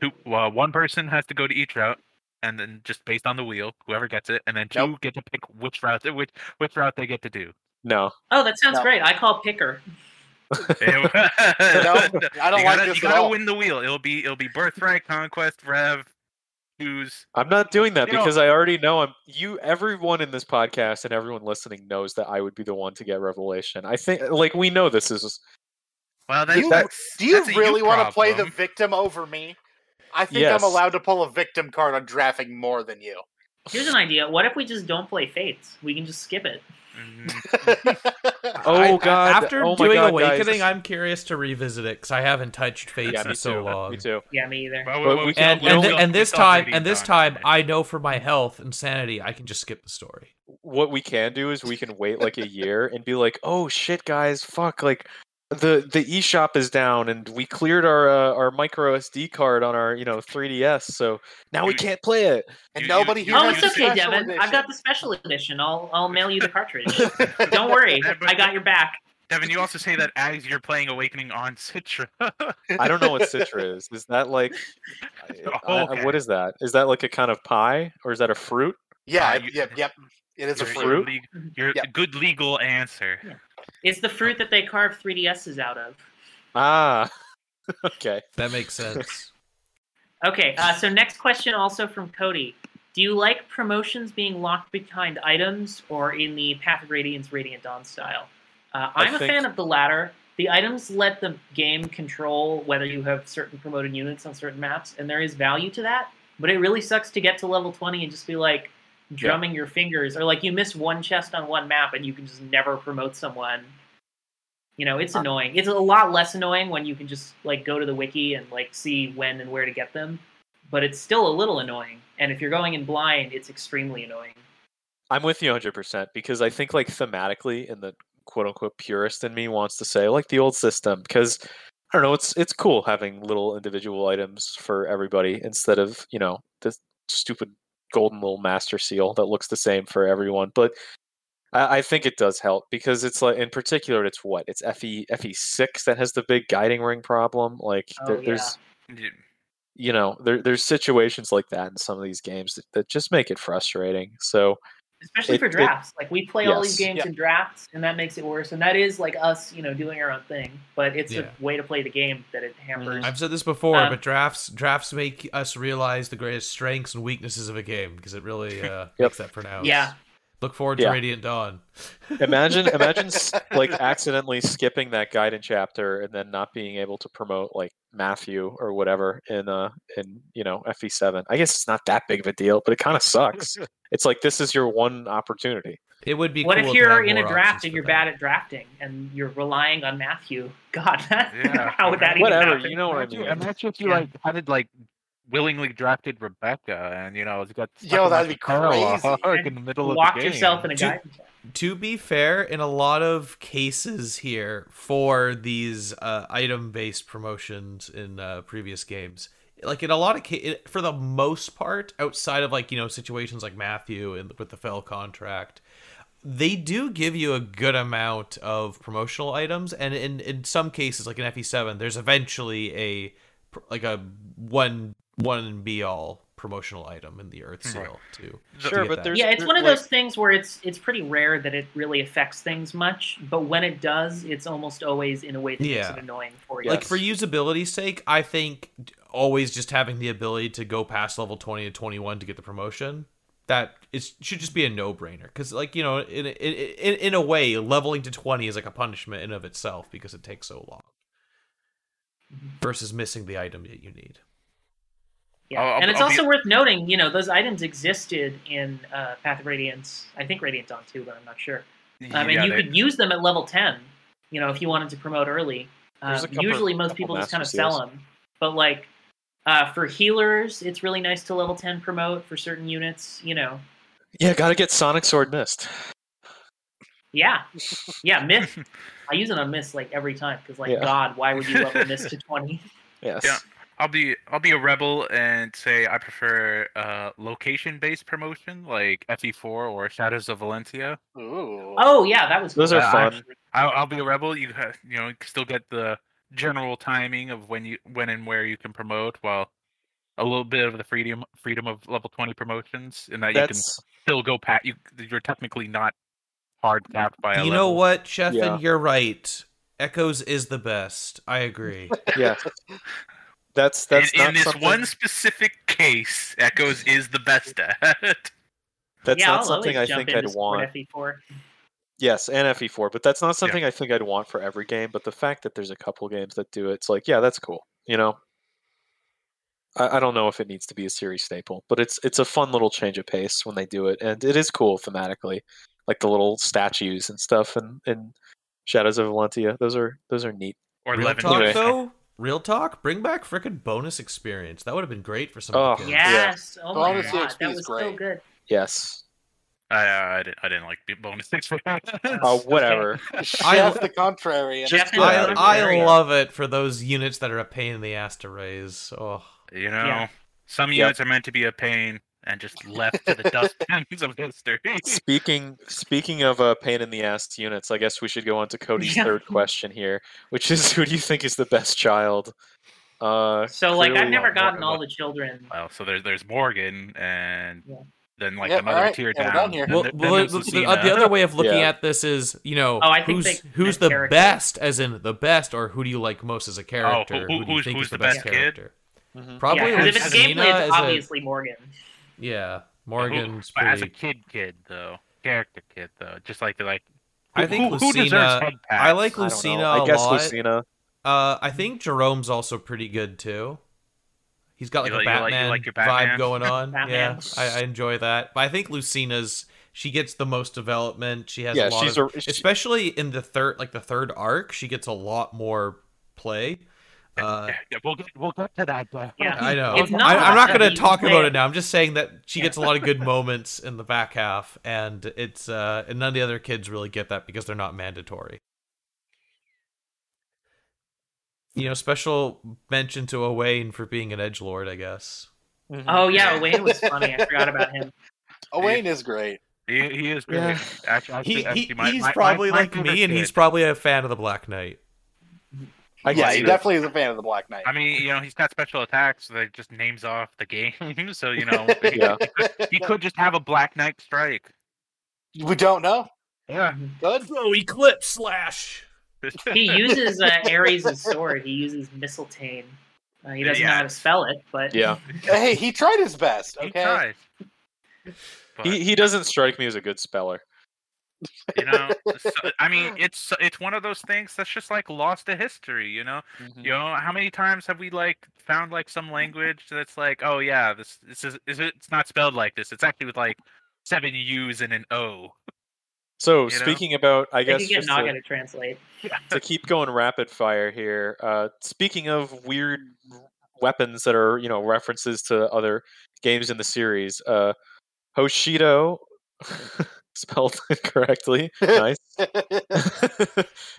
two, well, one person has to go to each route, and then just based on the wheel, whoever gets it, and then two Nope. get to pick which route which which route they get to do. No, Oh, that sounds No. great. I call picker. no, I don't you like gotta, this you at gotta all. win the wheel. It'll be it'll be birthright, conquest, rev, choose. I'm not doing that You know- because I already know I'm. You, everyone in this podcast and everyone listening knows that I would be the one to get revelation. I think, like, we know this is. Well, Do that's, you, that's do you that's a really want to play the victim over me? I think Yes. I'm allowed to pull a victim card on drafting more than you. Here's an idea. What if we just don't play Fates? We can just skip it. Mhm. Oh I- God! After oh doing God, Awakening, guys. I'm curious to revisit it because I haven't touched Fates yeah, in me so too. long. Me too. Yeah, me either. Well, But well, we And and, don't- th- we and this time, and this time. I know for my health and sanity, I can just skip the story. What we can do is we can wait like a year and be like, "Oh shit, guys! Fuck! Like, the the eShop is down, and we cleared our uh, our micro SD card on our you know 3DS, so now we can't play it." and You- nobody you- here Oh, has it's okay, special Devin. I've got the special edition. I'll I'll mail you the cartridge. Don't worry, but- I got your back. Devin, you also say that as you're playing Awakening on Citra. I don't know what Citra is. Is that like I- I- what is that? Is that like a kind of pie or is that a fruit? Yeah, Uh, you- yep, yep. It is a fruit. fruit? Your, leg- your Yep. good legal answer. It's the fruit that they carve 3DSs out of. Ah. okay. That makes sense. Okay, uh, so next question also from Cody. Do you like promotions being locked behind items or in the Path of Radiance Radiant Dawn style? Uh, I I'm a think- fan of the latter. The items let the game control whether you have certain promoted units on certain maps, and there is value to that. But it really sucks to get to level 20 and just be like drumming your fingers, or like you miss one chest on one map and you can just never promote someone. You know, it's Uh, annoying. It's a lot less annoying when you can just like go to the wiki and like see when and where to get them. But it's still a little annoying. And if you're going in blind, it's extremely annoying. I'm with you 100% because I think like thematically in the quote unquote purist in me wants to say like the old system because I don't know it's it's cool having little individual items for everybody instead of, you know, the stupid golden little master seal that looks the same for everyone. But I, I think it does help because it's like in particular it's what? It's E, FE FE6 that has the big guiding ring problem. Like Oh, there, yeah. there's You- you know, there there's situations like that in some of these games that, that just make it frustrating. So Especially It- for it- drafts. like we play all these games Yeah. in drafts and that makes it worse. And that is like us, you know, doing our own thing. But it's Yeah. a way to play the game that it hampers. I've said this before, Um, but drafts drafts make us realize the greatest strengths and weaknesses of a game because it really uh, Yep. makes that pronounced. Yeah. Look forward to Radiant Dawn. imagine imagine like accidentally skipping that Gaiden chapter and then not being able to promote like Matthew or whatever in uh in you know FE7. I guess it's not that big of a deal, but it kind of sucks. it's like this is your one opportunity. It would be. what cool if you're in a draft and you're that. bad at drafting and you're relying on Matthew? God, Yeah. how would that even Whatever, happen? you know what I Imagine- mean. Imagine if you Yeah. like had like willingly drafted Rebecca and you know it's got Yo, that'd be a crazy. in the middle of the game. yourself in a Dude, Gaiden. To be fair, in a lot of cases here for these uh, item-based promotions in uh, previous games, like in a lot of cases, for the most part, outside of like you know situations like Matthew and with the fell contract, they do give you a good amount of promotional items, and in in some cases, like in FE7, there's eventually a like a one one and be all promotional item in the Earth Right. Seal too. Sure, to get but there's- Yeah, it's there- one of like- those things where it's it's pretty rare that it really affects things much, but when it does, it's almost always in a way that makes it annoying for you. like for usability's sake i think always just having the ability to go past level 20 to 21 to get the promotion that it should just be a no-brainer because like you know in, in in in a way leveling to 20 is like a punishment in of itself because it takes so long mm-hmm. versus missing the item that you need Yeah, I'll- I'll- and it's I'll be- also worth noting, you know, those items existed in uh, Path of Radiance. I think Radiant Dawn too, but I'm not sure. Um, mean, Yeah, you they- could use them at level 10, you know, if you wanted to promote early. There's Uh, couple- usually, most people just kind of sell Seals. them. But like uh, for healers, it's really nice to level 10 promote for certain units. You know, Yeah, got to get Sonic Sword Mist. yeah, yeah, Mist. I use it on Mist like every time because, like, Yeah. God, why would you level Mist to 20? Yes. Yeah. I'll be I'll be a rebel and say I prefer uh, location based promotion like FE4 or Shadows of Valentia. Ooh. Oh yeah, that was Those cool. are Yeah, I- fun. I'll, I'll be a rebel. You have, you know can still get the general timing of when you when and where you can promote, while a little bit of the freedom freedom of level twenty promotions, in that you can still go pat. You you're technically not hard capped by a you know what Sheffin, Yeah. you're right echoes is the best i agree yeah. That's that's in, not in this something, one specific case, Echoes is the best at. That's yeah, not I'll something I think I'd want. FE4. Yes, and FE4, but that's not something I think I'd want for every game. But the fact that there's a couple games that do it, it's like, yeah, that's cool. You know, I, I don't know if it needs to be a series staple, but it's it's a fun little change of pace when they do it, and it is cool thematically, like the little statues and stuff, and and Shadows of Valentia. Those are those are neat. or real eleven. talk though real talk bring back frickin' bonus experience that would have been great for some of Oh, the kids. Yeah. Yes. Oh my Bonus god, that that is was so good. Yes. I, uh, I, didn't, I didn't like bonus six for that. Oh, whatever. Chef the contrary. and- Jeff Get out of I. I love it for those units that are a pain in the ass to raise. Oh, you know, Yeah. some Yep. units are meant to be a pain, and just left to the dustbins of history. Speaking speaking of uh, pain in the ass units, I guess we should go on to Cody's Yeah. third question here, which is who do you think is the best child? Uh, So like I've never gotten what- all the children. Well, so there's there's Morgan, and Yeah. then like Yep, another alright, tier yeah, we're down. here. Well, then- then well, there's the, the- Lucina. uh, the other way of looking Yeah. at this is, you know, Oh, I think who's they who's the character. best, as in the best, or who do you like most as a character? who- do you who's- think who's is the the best, best kid? character? Mhm. Probably yeah, 'cause if it's Lucina gameplay, it's as a- obviously Morgan. Yeah, Who- Morgan's as a kid, kid though, character kid though, just like the like. I think who, who deserves Lucina- head I pats? like I don't know. Lucina I a guess lot. Lucina. Uh, I think Gerome's also pretty good too. He's got like You a like- you like- you Batman, like your vibe going on. yeah, I, I enjoy that. But I think Lucina's she gets the most development. She has Yeah, a lot she's of, a- she- especially in the third, like the third arc, she gets a lot more play. Uh, Yeah, we'll get we'll get to that. But Yeah. I know. It's not I, I'm not going to talk play about it. it now. I'm just saying that she Yeah. gets a lot of good moments in the back half, and it's uh, and none of the other kids really get that because they're not mandatory. You know, special mention to Owain for being an edge lord, I guess. Mhm. Oh yeah, Wayne was funny. I forgot about him. Owain is great. he, he is great. Yeah. Actually, actually, He, he actually, my- he's my- my- probably my like favorite me, and he's probably a fan of the Black Knight. I yeah, he see definitely is a fan of the Black Knight. I mean, you know, he's got special attacks that just names off the game. so you know, he, Yeah. he could just have a Black Knight strike. we don't know. Yeah. Good. Oh, Eclipse Slash! He uses uh, Ares' sword. He uses Missiletainn. Uh, he doesn't know how to spell it, but Yeah, Hey, he tried his best. He Okay. tries. But, he he doesn't strike me as a good speller. You know, so, I mean, it's it's one of those things that's just like lost to history. You know, you know, how many times have we like found like some language that's like, oh yeah, this this is is it, it's not spelled like this. It's actually with like seven U's and an O. So know? speaking about, I guess could get just Naga to, to translate. to keep going rapid fire here. Uh, speaking of weird weapons that are you know references to other games in the series, uh, Hoshido, spelled correctly, nice.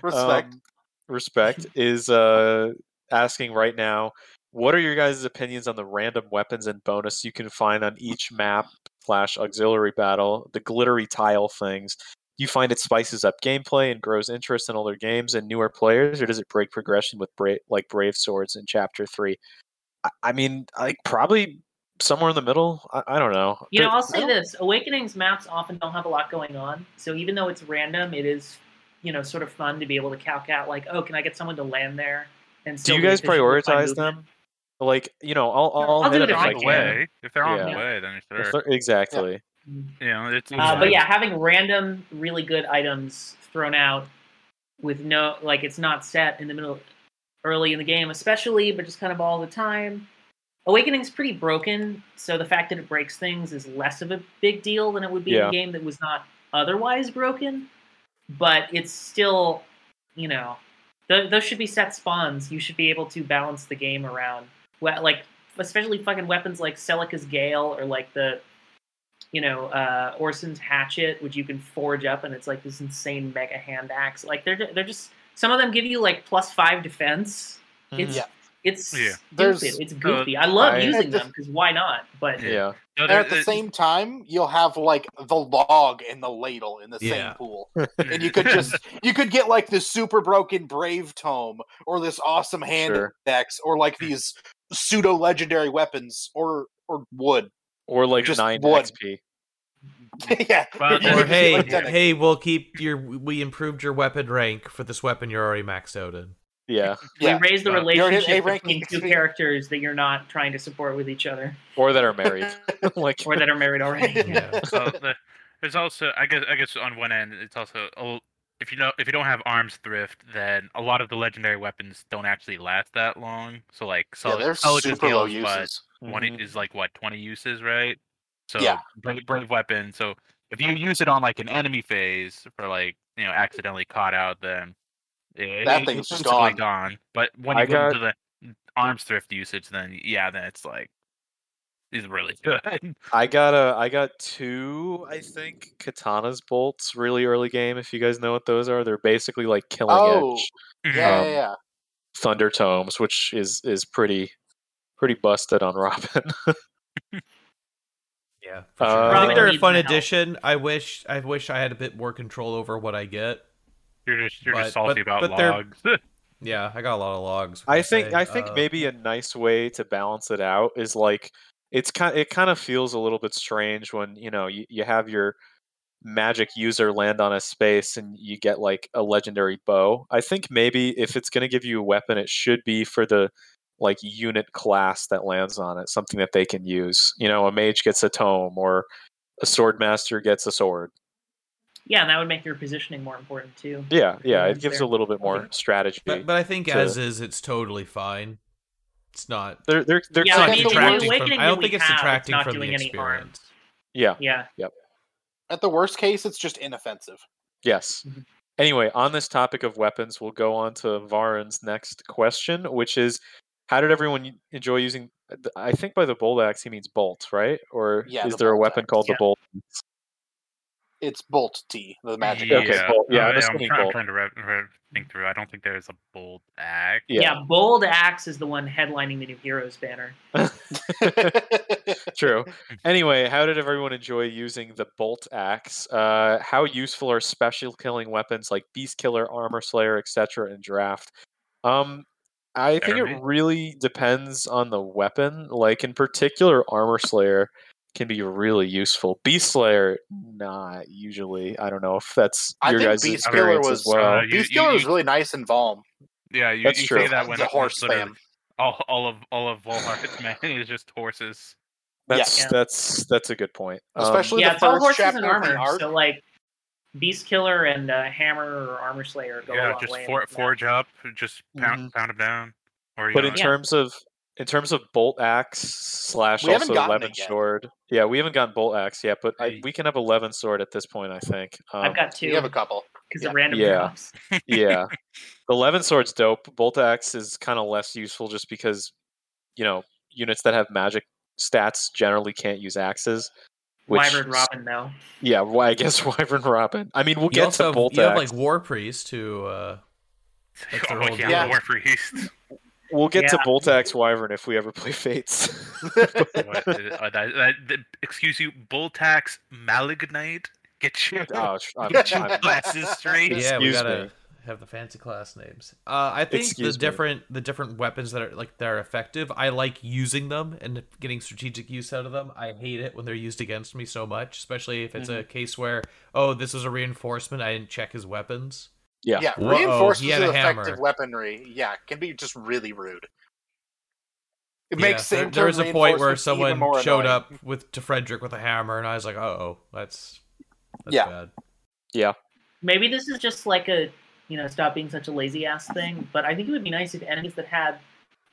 Respect. Um, respect is uh, asking right now. What are your guys' opinions on the random weapons and bonus you can find on each map slash auxiliary battle? The glittery tile things. Do you find it spices up gameplay and grows interest in older games and newer players, or does it break progression with bra- like Brave Swords in Chapter Three? I, I mean, like probably somewhere in the middle. I, I don't know. You know, I'll say this: Awakenings maps often don't have a lot going on, so even though it's random, it is, you know, sort of fun to be able to calc out like, oh, can I get someone to land there? And do you guys efficient with my prioritize them? Like, you know, I'll, I'll, I'll hit do it it if if I on the can. way, if they're on Yeah. the way, then If sure. they're- Exactly. You know, it's. Uh, but yeah, having random, really good items thrown out with no, like, it's not set in the middle, early in the game, especially, but just kind of all the time. Awakening's pretty broken, so the fact that it breaks things is less of a big deal than it would be in a game that was not otherwise broken. But it's still, you know, th- those should be set spawns. You should be able to balance the game around, we- like, especially fucking weapons like Celica's Gale or like the you know, uh, Orson's hatchet, which you can forge up, and it's like this insane mega hand axe. Like they're they're just some of them give you like plus five defense. It's Yeah. It's Yeah. stupid. There's- it's goofy. I love I- using them because why not? But Yeah. No, And at the same time, you'll have like the log and the ladle in the Yeah. same pool, and you could just you could get like this super broken brave tome or this awesome hand Sure. index or like hmm. these pseudo legendary weapons or or wood. Or like Just nine wood. XP. yeah. Well, Or hey, like, hey, we'll keep your. We improved your weapon rank for this weapon you're already maxed out in. Yeah. yeah. we raise the Well, you already hit relationship between two characters that you're not trying to support with each other Or that are married. like or that are married already. Yeah. so the, there's also I guess I guess on one end it's also a, if you know if you don't have arms thrift then a lot of the legendary weapons don't actually last that long. So like yeah, solid, they're solid super low scales, but uses. one mhm. is like what 20 uses, right? So Yeah. brave, brave weapon. So if you use it on like an enemy phase for like you know accidentally caught out, then it, That it- thing's it's just gone. gone. But when I you get got- into the arms thrift usage, then yeah, then it's like is really good. I got a I got two, I think, Katana's bolts really early game, if you guys know what those are. They're basically like killing Oh, edge Yeah, Um, yeah, yeah. thunder tomes, which is is pretty pretty busted on Robin. Yeah, for Uh. I think they're a fun addition. I wish I wish I had a bit more control over what I get. You're just you're But- just salty but- about but logs. Yeah, I got a lot of logs. I think say. I think Uh, maybe a nice way to balance it out is like it's kind it kind of feels a little bit strange when you know you, you have your magic user land on a space and you get like a legendary bow. I think maybe if it's going to give you a weapon, it should be for the like unit class that lands on it, something that they can use. You know, a mage gets a tome or a sword master gets a sword. Yeah, and that would make your positioning more important too. Yeah, yeah, Yeah, it gives a little bit more Okay. strategy. But, but I think to- as is, it's totally fine. It's not. they're they're they're Yeah, it's I not mean, of the detracting from. Awakening I don't think it's have, detracting not from doing the any harm. experience. yeah. Yeah. At the worst case, it's just inoffensive. Yes. Mhm. Anyway, on this topic of weapons, we'll go on to Varen's next question, which is how did everyone enjoy using I think by the bolt axe he means bolt, right? Or Yeah, is the there a weapon axe, called yeah. the bolt? It's Bolt T, the magic. Yeah, okay, bolt. Yeah, I'm I'm, trying, I'm trying to re- re- think through. I don't think there's a bold axe. Yeah. Bold Axe is the one headlining the new Heroes banner. True. Anyway, how did everyone enjoy using the bolt axe? Uh, how useful are special killing weapons like Beast Killer, Armor Slayer, etc. in draft? Um, I think it really depends on the weapon. Like in particular, Armor Slayer can be really useful. Beast Slayer, not usually. I don't know if that's I your think guys' Beast Killer experience was as well. uh, you- Beast Killer you- is really nice in Valm. Yeah, you, That's you true. say that when the horse literally spam. All, all of all of Walhart's men is just horses. that's Yeah. that's that's a good point. Um, Especially yeah, the it's all first horses chapter and armor. art. So like Beast Killer and uh, Hammer or Armor Slayer go a yeah, long just way. for, in that. forge up, just pound Mhm. pound him down. Or But know, in Yeah. terms of in terms of bolt axe slash We also Levin Sword, yeah, we haven't gotten bolt axe yet, but I, we can have Levin Sword at this point. I think. Um, I've got two You have a couple. because yeah. of random Yeah. drops. yeah, the Levin Sword's dope. Bolt axe is kind of less useful just because you know units that have magic stats generally can't use axes. Which, Wyvern Robin though. Yeah, well, I guess Wyvern Robin. I mean, we'll You get to have, bolt you have axe. like War Priest who. Uh, oh, whole yeah. War Priest. We'll get to Yeah. bolt axe Wyvern if we ever play Fates. What, uh, that, that, that- excuse you, Boltax Malig Knight. Get your oh, sh- I'm- get your I'm- glasses straight. yeah, we gotta me. have the fancy class names. Uh, I think Excuse the me. different the different weapons that are like that are effective. I like using them and getting strategic use out of them. I hate it when they're used against me so much, especially if it's a Mm-hmm. case where oh this is a reinforcement. I didn't check his weapons. Yeah. Yeah, Whoa, reinforcements with a hammer. effective weaponry, yeah, can be just really rude. It Yeah, makes there, there was a point where someone more showed annoying. up with to Frederick with a hammer, and I was like, oh, that's that's Yeah. bad. Maybe this is just like a you know stop being such a lazy ass thing. But I think it would be nice if enemies that had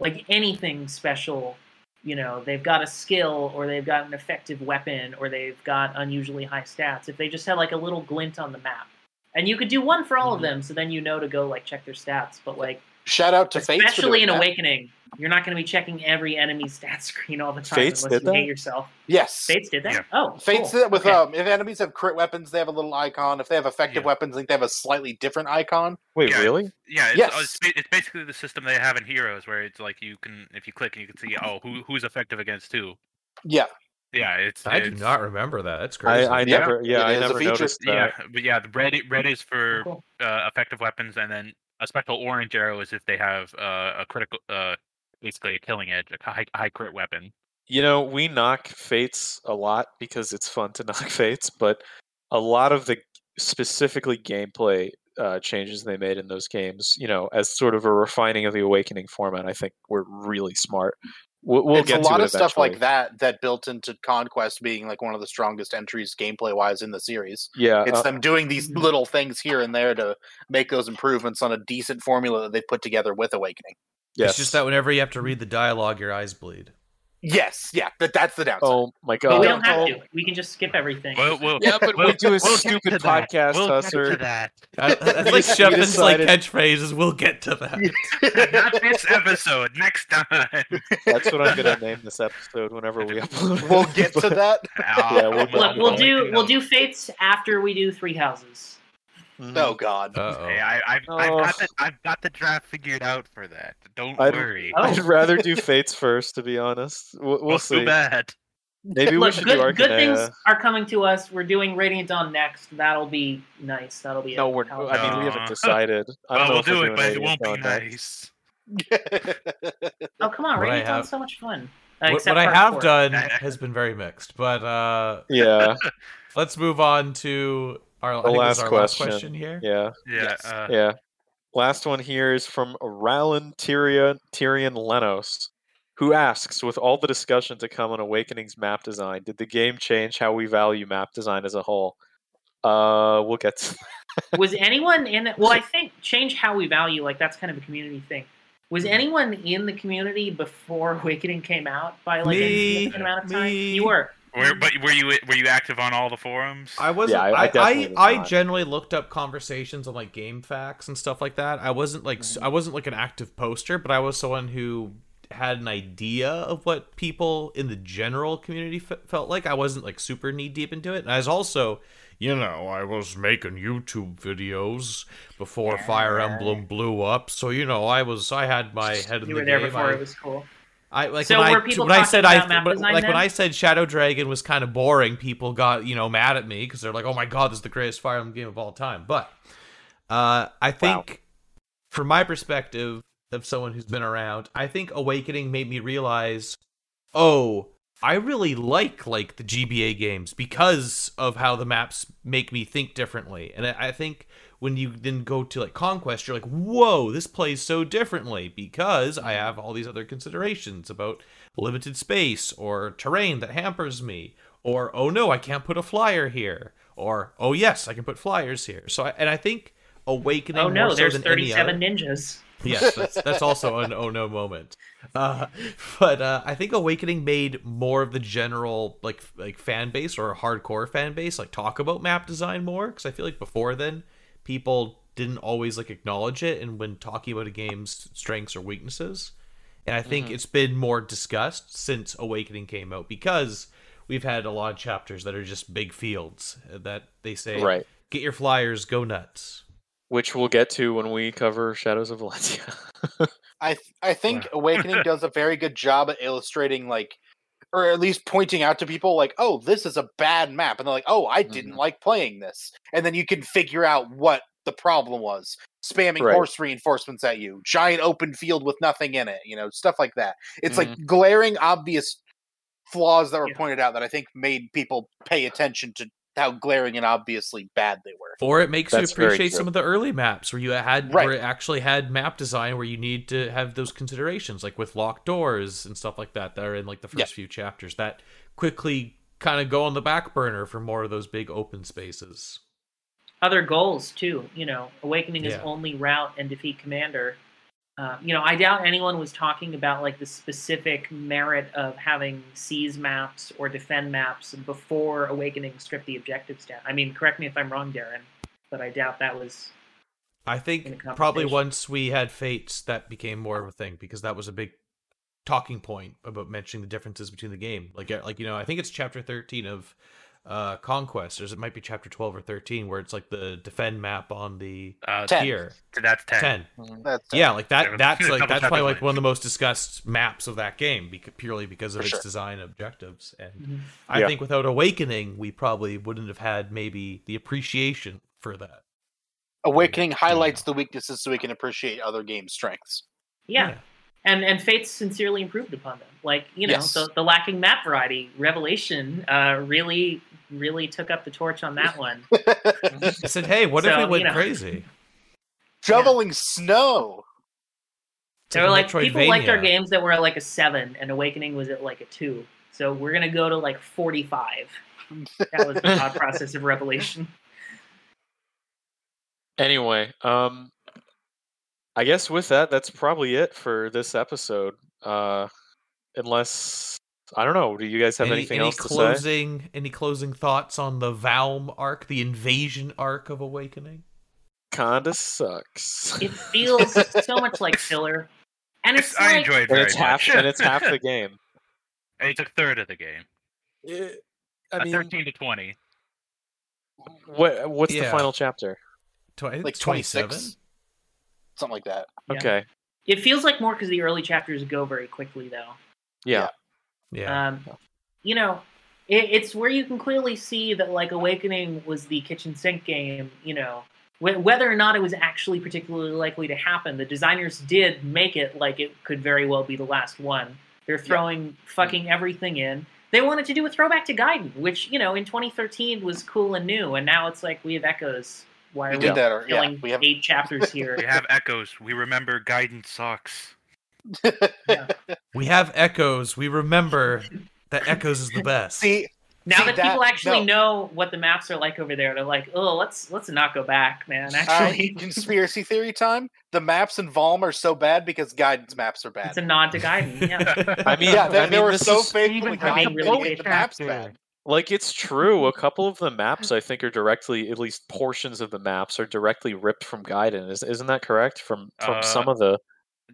like anything special, you know, they've got a skill or they've got an effective weapon or they've got unusually high stats. If they just had like a little glint on the map, and you could do one for all of Mhm. them, so then you know to go like check their stats. But like Shout out to Fates for especially doing in that. Awakening, you're not going to be checking every enemy's stat screen all the time Fates unless did you hate that? yourself. Yes, Fates did that. Yeah. Oh, Fates cool. did it with Okay. um, if enemies have crit weapons, they have a little icon. If they have effective Yeah. weapons, I think they have a slightly different icon. Wait, Yeah. really? Yeah, it's, Yes. uh, it's, it's basically the system they have in Heroes, where it's like you can, if you click, and you can see, oh, who who's effective against who. Yeah, Yeah, it's. I do not remember that. That's crazy. I, I Yeah, never, yeah, it I never noticed that. Yeah, but yeah, the red red is for Cool. uh, effective weapons, and then a special orange arrow is if they have uh, a critical, uh, basically a killing edge, a high high crit weapon. You know, we knock Fates a lot because it's fun to knock Fates, but a lot of the specifically gameplay uh, changes they made in those games, you know, as sort of a refining of the Awakening format, I think were really smart. We'll, we'll it's get a to lot it of stuff like that that built into Conquest being like one of the strongest entries gameplay wise in the series. Yeah, It's uh, them doing these little things here and there to make those improvements on a decent formula that they put together with Awakening. yes. It's just that whenever you have to read the dialogue, your eyes bleed. Yes, yeah, that, that's the downside. Oh my But we god! don't have Oh. to. We can just skip everything. We'll, we'll, Yeah, but we we'll- do a we'll stupid podcast, We'll get to that. Uh, That's We like just- Shepard's like decided- catchphrases. We'll get to that. Not this episode. Next time. That's what I'm gonna name this episode whenever we upload. we'll get to that. Yeah, we'll- Look, we'll do we'll do fates after we do three houses. Mhm. Oh God. Oh. Hey, I, I've, I've got Oh. the I've got the draft figured out for that. Don't I'd- worry. Oh. I'd rather do Fates first, to be honest. We'll, we'll well, see. too bad. Maybe we should good, do good things are coming to us. We're doing Radiant Dawn next. That'll be nice. That'll be No, a we're. hell of I a mean, we haven't decided. I don't Well, know we'll if we're do it, doing but it won't be Dawn next. nice. Oh come on, What Radiant Dawn's so much fun. Uh, What, what I have four. done has been very mixed, but uh, Yeah, let's move on to our, The think this is last our question. last question here. yeah, Yeah. Yes. Uh, yeah. Last one here is from Ralin Tyrion Tyrion Lenos, who asks, with all the discussion to come on Awakening's map design, did the game change how we value map design as a whole? Uh, we'll get. To was anyone in it? Well, I think change how we value. Like that's kind of a community thing. Was anyone in the community before Awakening came out by like Me. a significant amount of time? Me. You were. Were, but were you were you active on all the forums? I wasn't. I- I I, definitely I, was I, generally looked up conversations on like GameFAQs and stuff like that. I wasn't like Mm-hmm. s I wasn't like an active poster, but I was someone who had an idea of what people in the general community f- felt like. I wasn't like super knee deep into it, and I was also, you know, I was making YouTube videos before Fire Emblem blew up, so you know, I was I had my head in You the were there game. before I- it was cool. I like So when were I people when I said about I map when- design like when? I said Shadow Dragon was kind of boring, people got you know mad at me because they're like, "Oh my god, this is the greatest Fire Emblem game of all time." But uh, I think, from my perspective of someone who's been around, I think Awakening made me realize, oh, I really like like the GBA games because of how the maps make me think differently, and I, I think when you then go to like conquest you're like whoa this plays so differently because i have all these other considerations about limited space or terrain that hampers me or oh no i can't put a flyer here or oh yes i can put flyers here so I, and i think awakening Oh no, so there's than 37 ninjas. yes, that's that's also an oh no moment. Uh, but uh, I think Awakening made more of the general like like fan base or hardcore fan base like talk about map design more because I feel like before then people didn't always like acknowledge it and when talking about a game's strengths or weaknesses. And I think mm-hmm. it's been more discussed since Awakening came out because we've had a lot of chapters that are just big fields that they say right, get your flyers, go nuts. which we'll get to when we cover Shadows of Valentia. I th- I think Awakening does a very good job at illustrating like or at least pointing out to people like, "Oh, this is a bad map." And they're like, "Oh, I didn't Mhm. like playing this." And then you can figure out what the problem was. Spamming Right. horse reinforcements at you, giant open field with nothing in it, you know, stuff like that. It's Mm-hmm. like glaring obvious flaws that were Yeah. pointed out that I think made people pay attention to how glaring and obviously bad they were. Or it makes That's you appreciate some of the early maps where you had Right. where it actually had map design where you need to have those considerations, like with locked doors and stuff like that that are in like the first Yeah. few chapters that quickly kind of go on the back burner for more of those big open spaces. Other goals too. You know, Awakening is Yeah. only route and defeat commander. Uh, you know, I doubt anyone was talking about like the specific merit of having seize maps or defend maps before Awakening stripped the objectives down. I mean, correct me if I'm wrong, Darren, but I doubt that was. I think probably once we had fates that became more of a thing because that was a big talking point about mentioning the differences between the game. Like like you know, I think it's chapter 13 of uh Conquest, or it might be chapter 12 or 13 where it's like the defend map on the Uh, Ten. tier. that's ten. 10. That's uh, Yeah, like that. That's like that's probably like like- one of the most discussed maps of that game, bec- purely because of For its sure. design objectives. And Mhm. I Yeah. think without Awakening, we probably wouldn't have had maybe the appreciation for that. Awakening highlights the weaknesses so we can appreciate other game strengths. Yeah. And and Fates sincerely improved upon them. Like you know, Yes. the, the lacking map variety, Revelation uh, really really took up the torch on that one. I said, "Hey, what if So, we you went know. crazy?" Shoveling snow. It's They were like people liked our games that were like a seven, and Awakening was at like a two. So we're gonna go to like forty five. That was the thought process of Revelation. Anyway, um, I guess with that, that's probably it for this episode. Uh, unless I don't know, do you guys have any, anything any else to say? closing any closing thoughts on the Valm arc, the invasion arc of Awakening? Kinda sucks. It feels so much like filler, and it's I like enjoyed and very it's half much. and it's half the game. it's a third of the game. Eh, I A mean, thirteen to twenty. what what's the final chapter? Tw- Like it's 27. 26? Something like that. Yeah. Okay, it feels like more because the early chapters go very quickly though. yeah, Yeah. Um, you know, it, it's where you can clearly see that like Awakening was the kitchen sink game. You know, wh- whether or not it was actually particularly likely to happen, the designers did make it like it could very well be the last one. They're throwing fucking everything in. They wanted to do a throwback to Gaiden, which you know in 2013 was cool and new, and now it's like we have echoes. Why We are did we that, or, yeah, killing we have. eight chapters here? We have echoes. We remember Gaiden sucks. We have echoes. We remember that echoes is the best. See, Now See, that, that- people actually no. know what the maps are like over there, they're like, "Oh, let's let's not go back, man." uh, Actually, conspiracy theory time. The maps in Valm are so bad because Gaiden maps are bad. it's a nod to Gaiden. Yeah. I mean, yeah, they, I they were so is- faithful Even to having really they the maps bad. Like it's true. A couple of the maps, I think, are directly, at least portions of the maps, are directly ripped from Gaiden. Is, isn't that correct? From from Uh, some of the.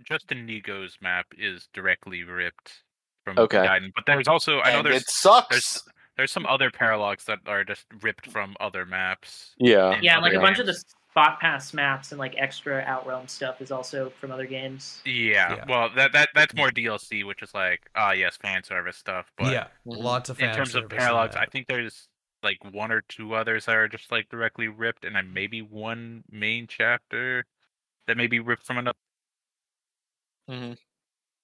Justin Nigo's map is directly ripped from Okay. Gaiden, but there's also I know And there's it sucks. there's there's some other paralogs that are just ripped from other maps. Yeah. yeah, other like a bunch of the games. spot pass maps and like extra Outrealm stuff is also from other games. Yeah, Yeah. well, that that that's more DLC, which is like, ah, yes, fan service stuff. But yeah, Mhm. lots of in terms of paralogs. I think there's like one or two others that are just like directly ripped, and then maybe one main chapter that may be ripped from another. hmm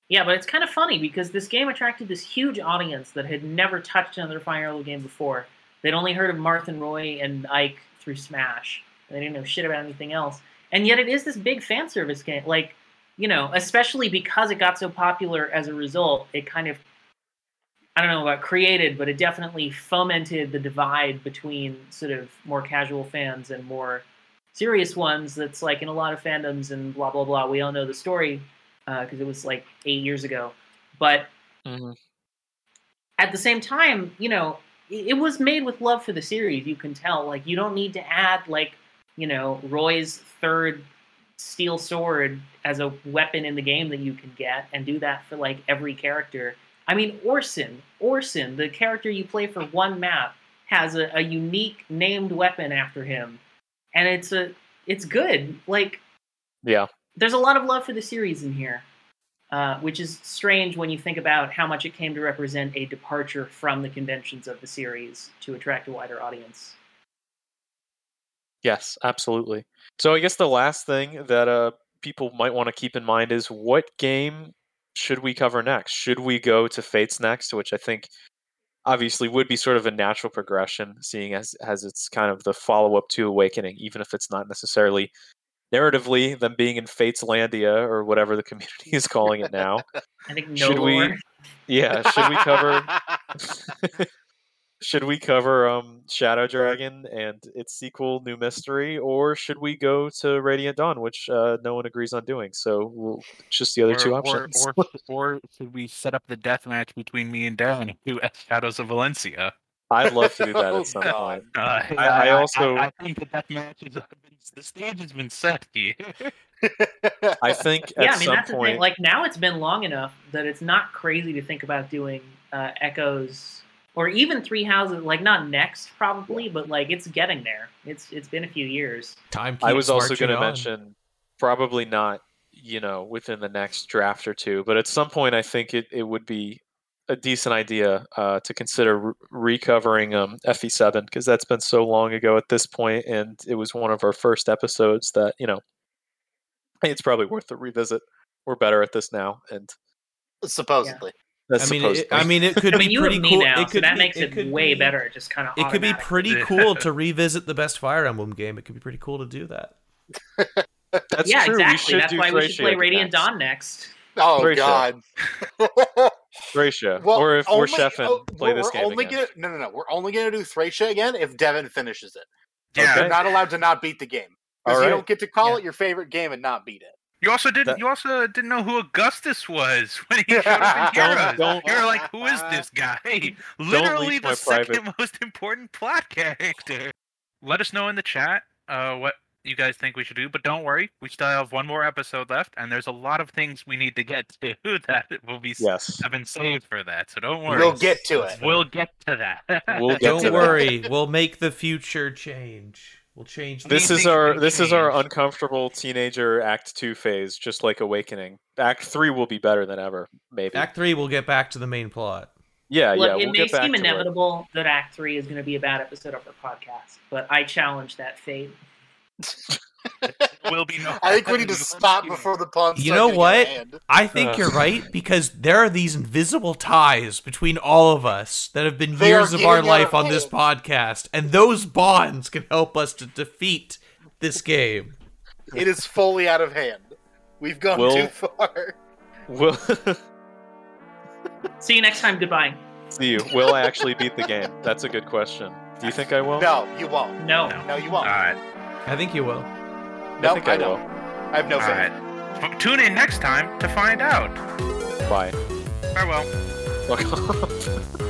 Yeah, but it's kind of funny because this game attracted this huge audience that had never touched another Fire Emblem game before. They'd only heard of Marth and Roy and Ike through Smash. They didn't know shit about anything else. And yet it is this big fan service game. Like, you know, especially because it got so popular as a result, it kind of I don't know about created, but it definitely fomented the divide between sort of more casual fans and more serious ones. That's like in a lot of fandoms and blah blah blah. We all know the story because it was like eight years ago. But hmm at the same time, you know, it, it was made with love for the series. You can tell. Like, you don't need to add like, you know, Roy's third steel sword as a weapon in the game that you can get, and do that for like every character. I mean, Orson, Orson, the character you play for one map, has a, a unique named weapon after him, and it's a it's good. Like, Yeah. there's a lot of love for the series in here, uh, which is strange when you think about how much it came to represent a departure from the conventions of the series to attract a wider audience. Yes, absolutely. So I guess the last thing that uh people might want to keep in mind is what game should we cover next? Should we go to Fates next, which I think obviously would be sort of a natural progression, seeing as as it's kind of the follow up to Awakening, even if it's not necessarily narratively them being in Fates Landia or whatever the community is calling it now. I think no Should we- Yeah, should we cover should we cover um Shadow Dragon and its sequel New Mystery or should we go to Radiant Dawn which uh, no one agrees on doing. So we'll, it's just the other two options. Or, or, or should we set up the death match between me and Darren and do Shadows of Valentia? I'd love to do that Oh, at some point. Uh, I also- I, think the death match is the stage has been set here. I think at yeah, I mean some that's the point thing. Like now, it's been long enough that it's not crazy to think about doing uh, echoes or even three houses. Like not next, probably, but like it's getting there. It's it's been a few years. Time. I was also going to mention probably not, you know, within the next draft or two, but at some point I think it, it would be a decent idea uh, to consider re- recovering um, FE7 because that's been so long ago at this point, and it was one of our first episodes that you know. It's probably worth a revisit. We're better at this now, and Supposedly. That's I mean, it. I mean, it could I mean, be you pretty have cool. now, it so could that be, makes it, could way be- better. It just kind of It could be pretty cool to revisit the best Fire Emblem game. It could be pretty cool to do that. that's yeah, true. Exactly. That's do why we should play Radiant next. Dawn next. Oh Thracia. God. Thracia, Well, or if only- we're chefing, oh, play this game only again. Gonna, no, no, no. We're only going to do Thracia again if Devin finishes it. Yeah. Okay. You're not allowed to not beat the game. All Because you don't get to call Yeah. it your favorite game and not beat it. You also didn't. That- You also didn't know who Augustus was when he showed up in Don't- Heroes. don't- You're like, "Who is this guy?" Literally the second private- most important plot character. Let us know in the chat uh, what you guys think we should do, but don't worry, we still have one more episode left, and there's a lot of things we need to get to that will be Yes, have been saved for that. So don't worry. We'll get to it. We'll get to that. We'll get Don't to that. worry, we'll make the future change. We'll change. This is our may this is our uncomfortable teenager act two phase just like awakening act three will be better than ever maybe Act three, we'll get back to the main plot. Yeah, Look, yeah. it We'll may get back seem to it. inevitable that Act Three is going to be a bad episode of our podcast, but I challenge that fate. Will be no. I think we need to stop before the puns. You know getting out of what? I think Ugh. you're right because there are these invisible ties between all of us that have been They years of our life of on this podcast, and those bonds can help us to defeat this game. It is fully out of hand. We've gone Will- too far. Will See you next time. Goodbye. see you. Will I actually beat the game? That's a good question. Do you think I will? No, you won't. No. No. No, you won't. right. I think you will. no, I think I, don't. will. I have no All faith. right. F- Tune in next time to find out. Bye. Farewell. Fuck off.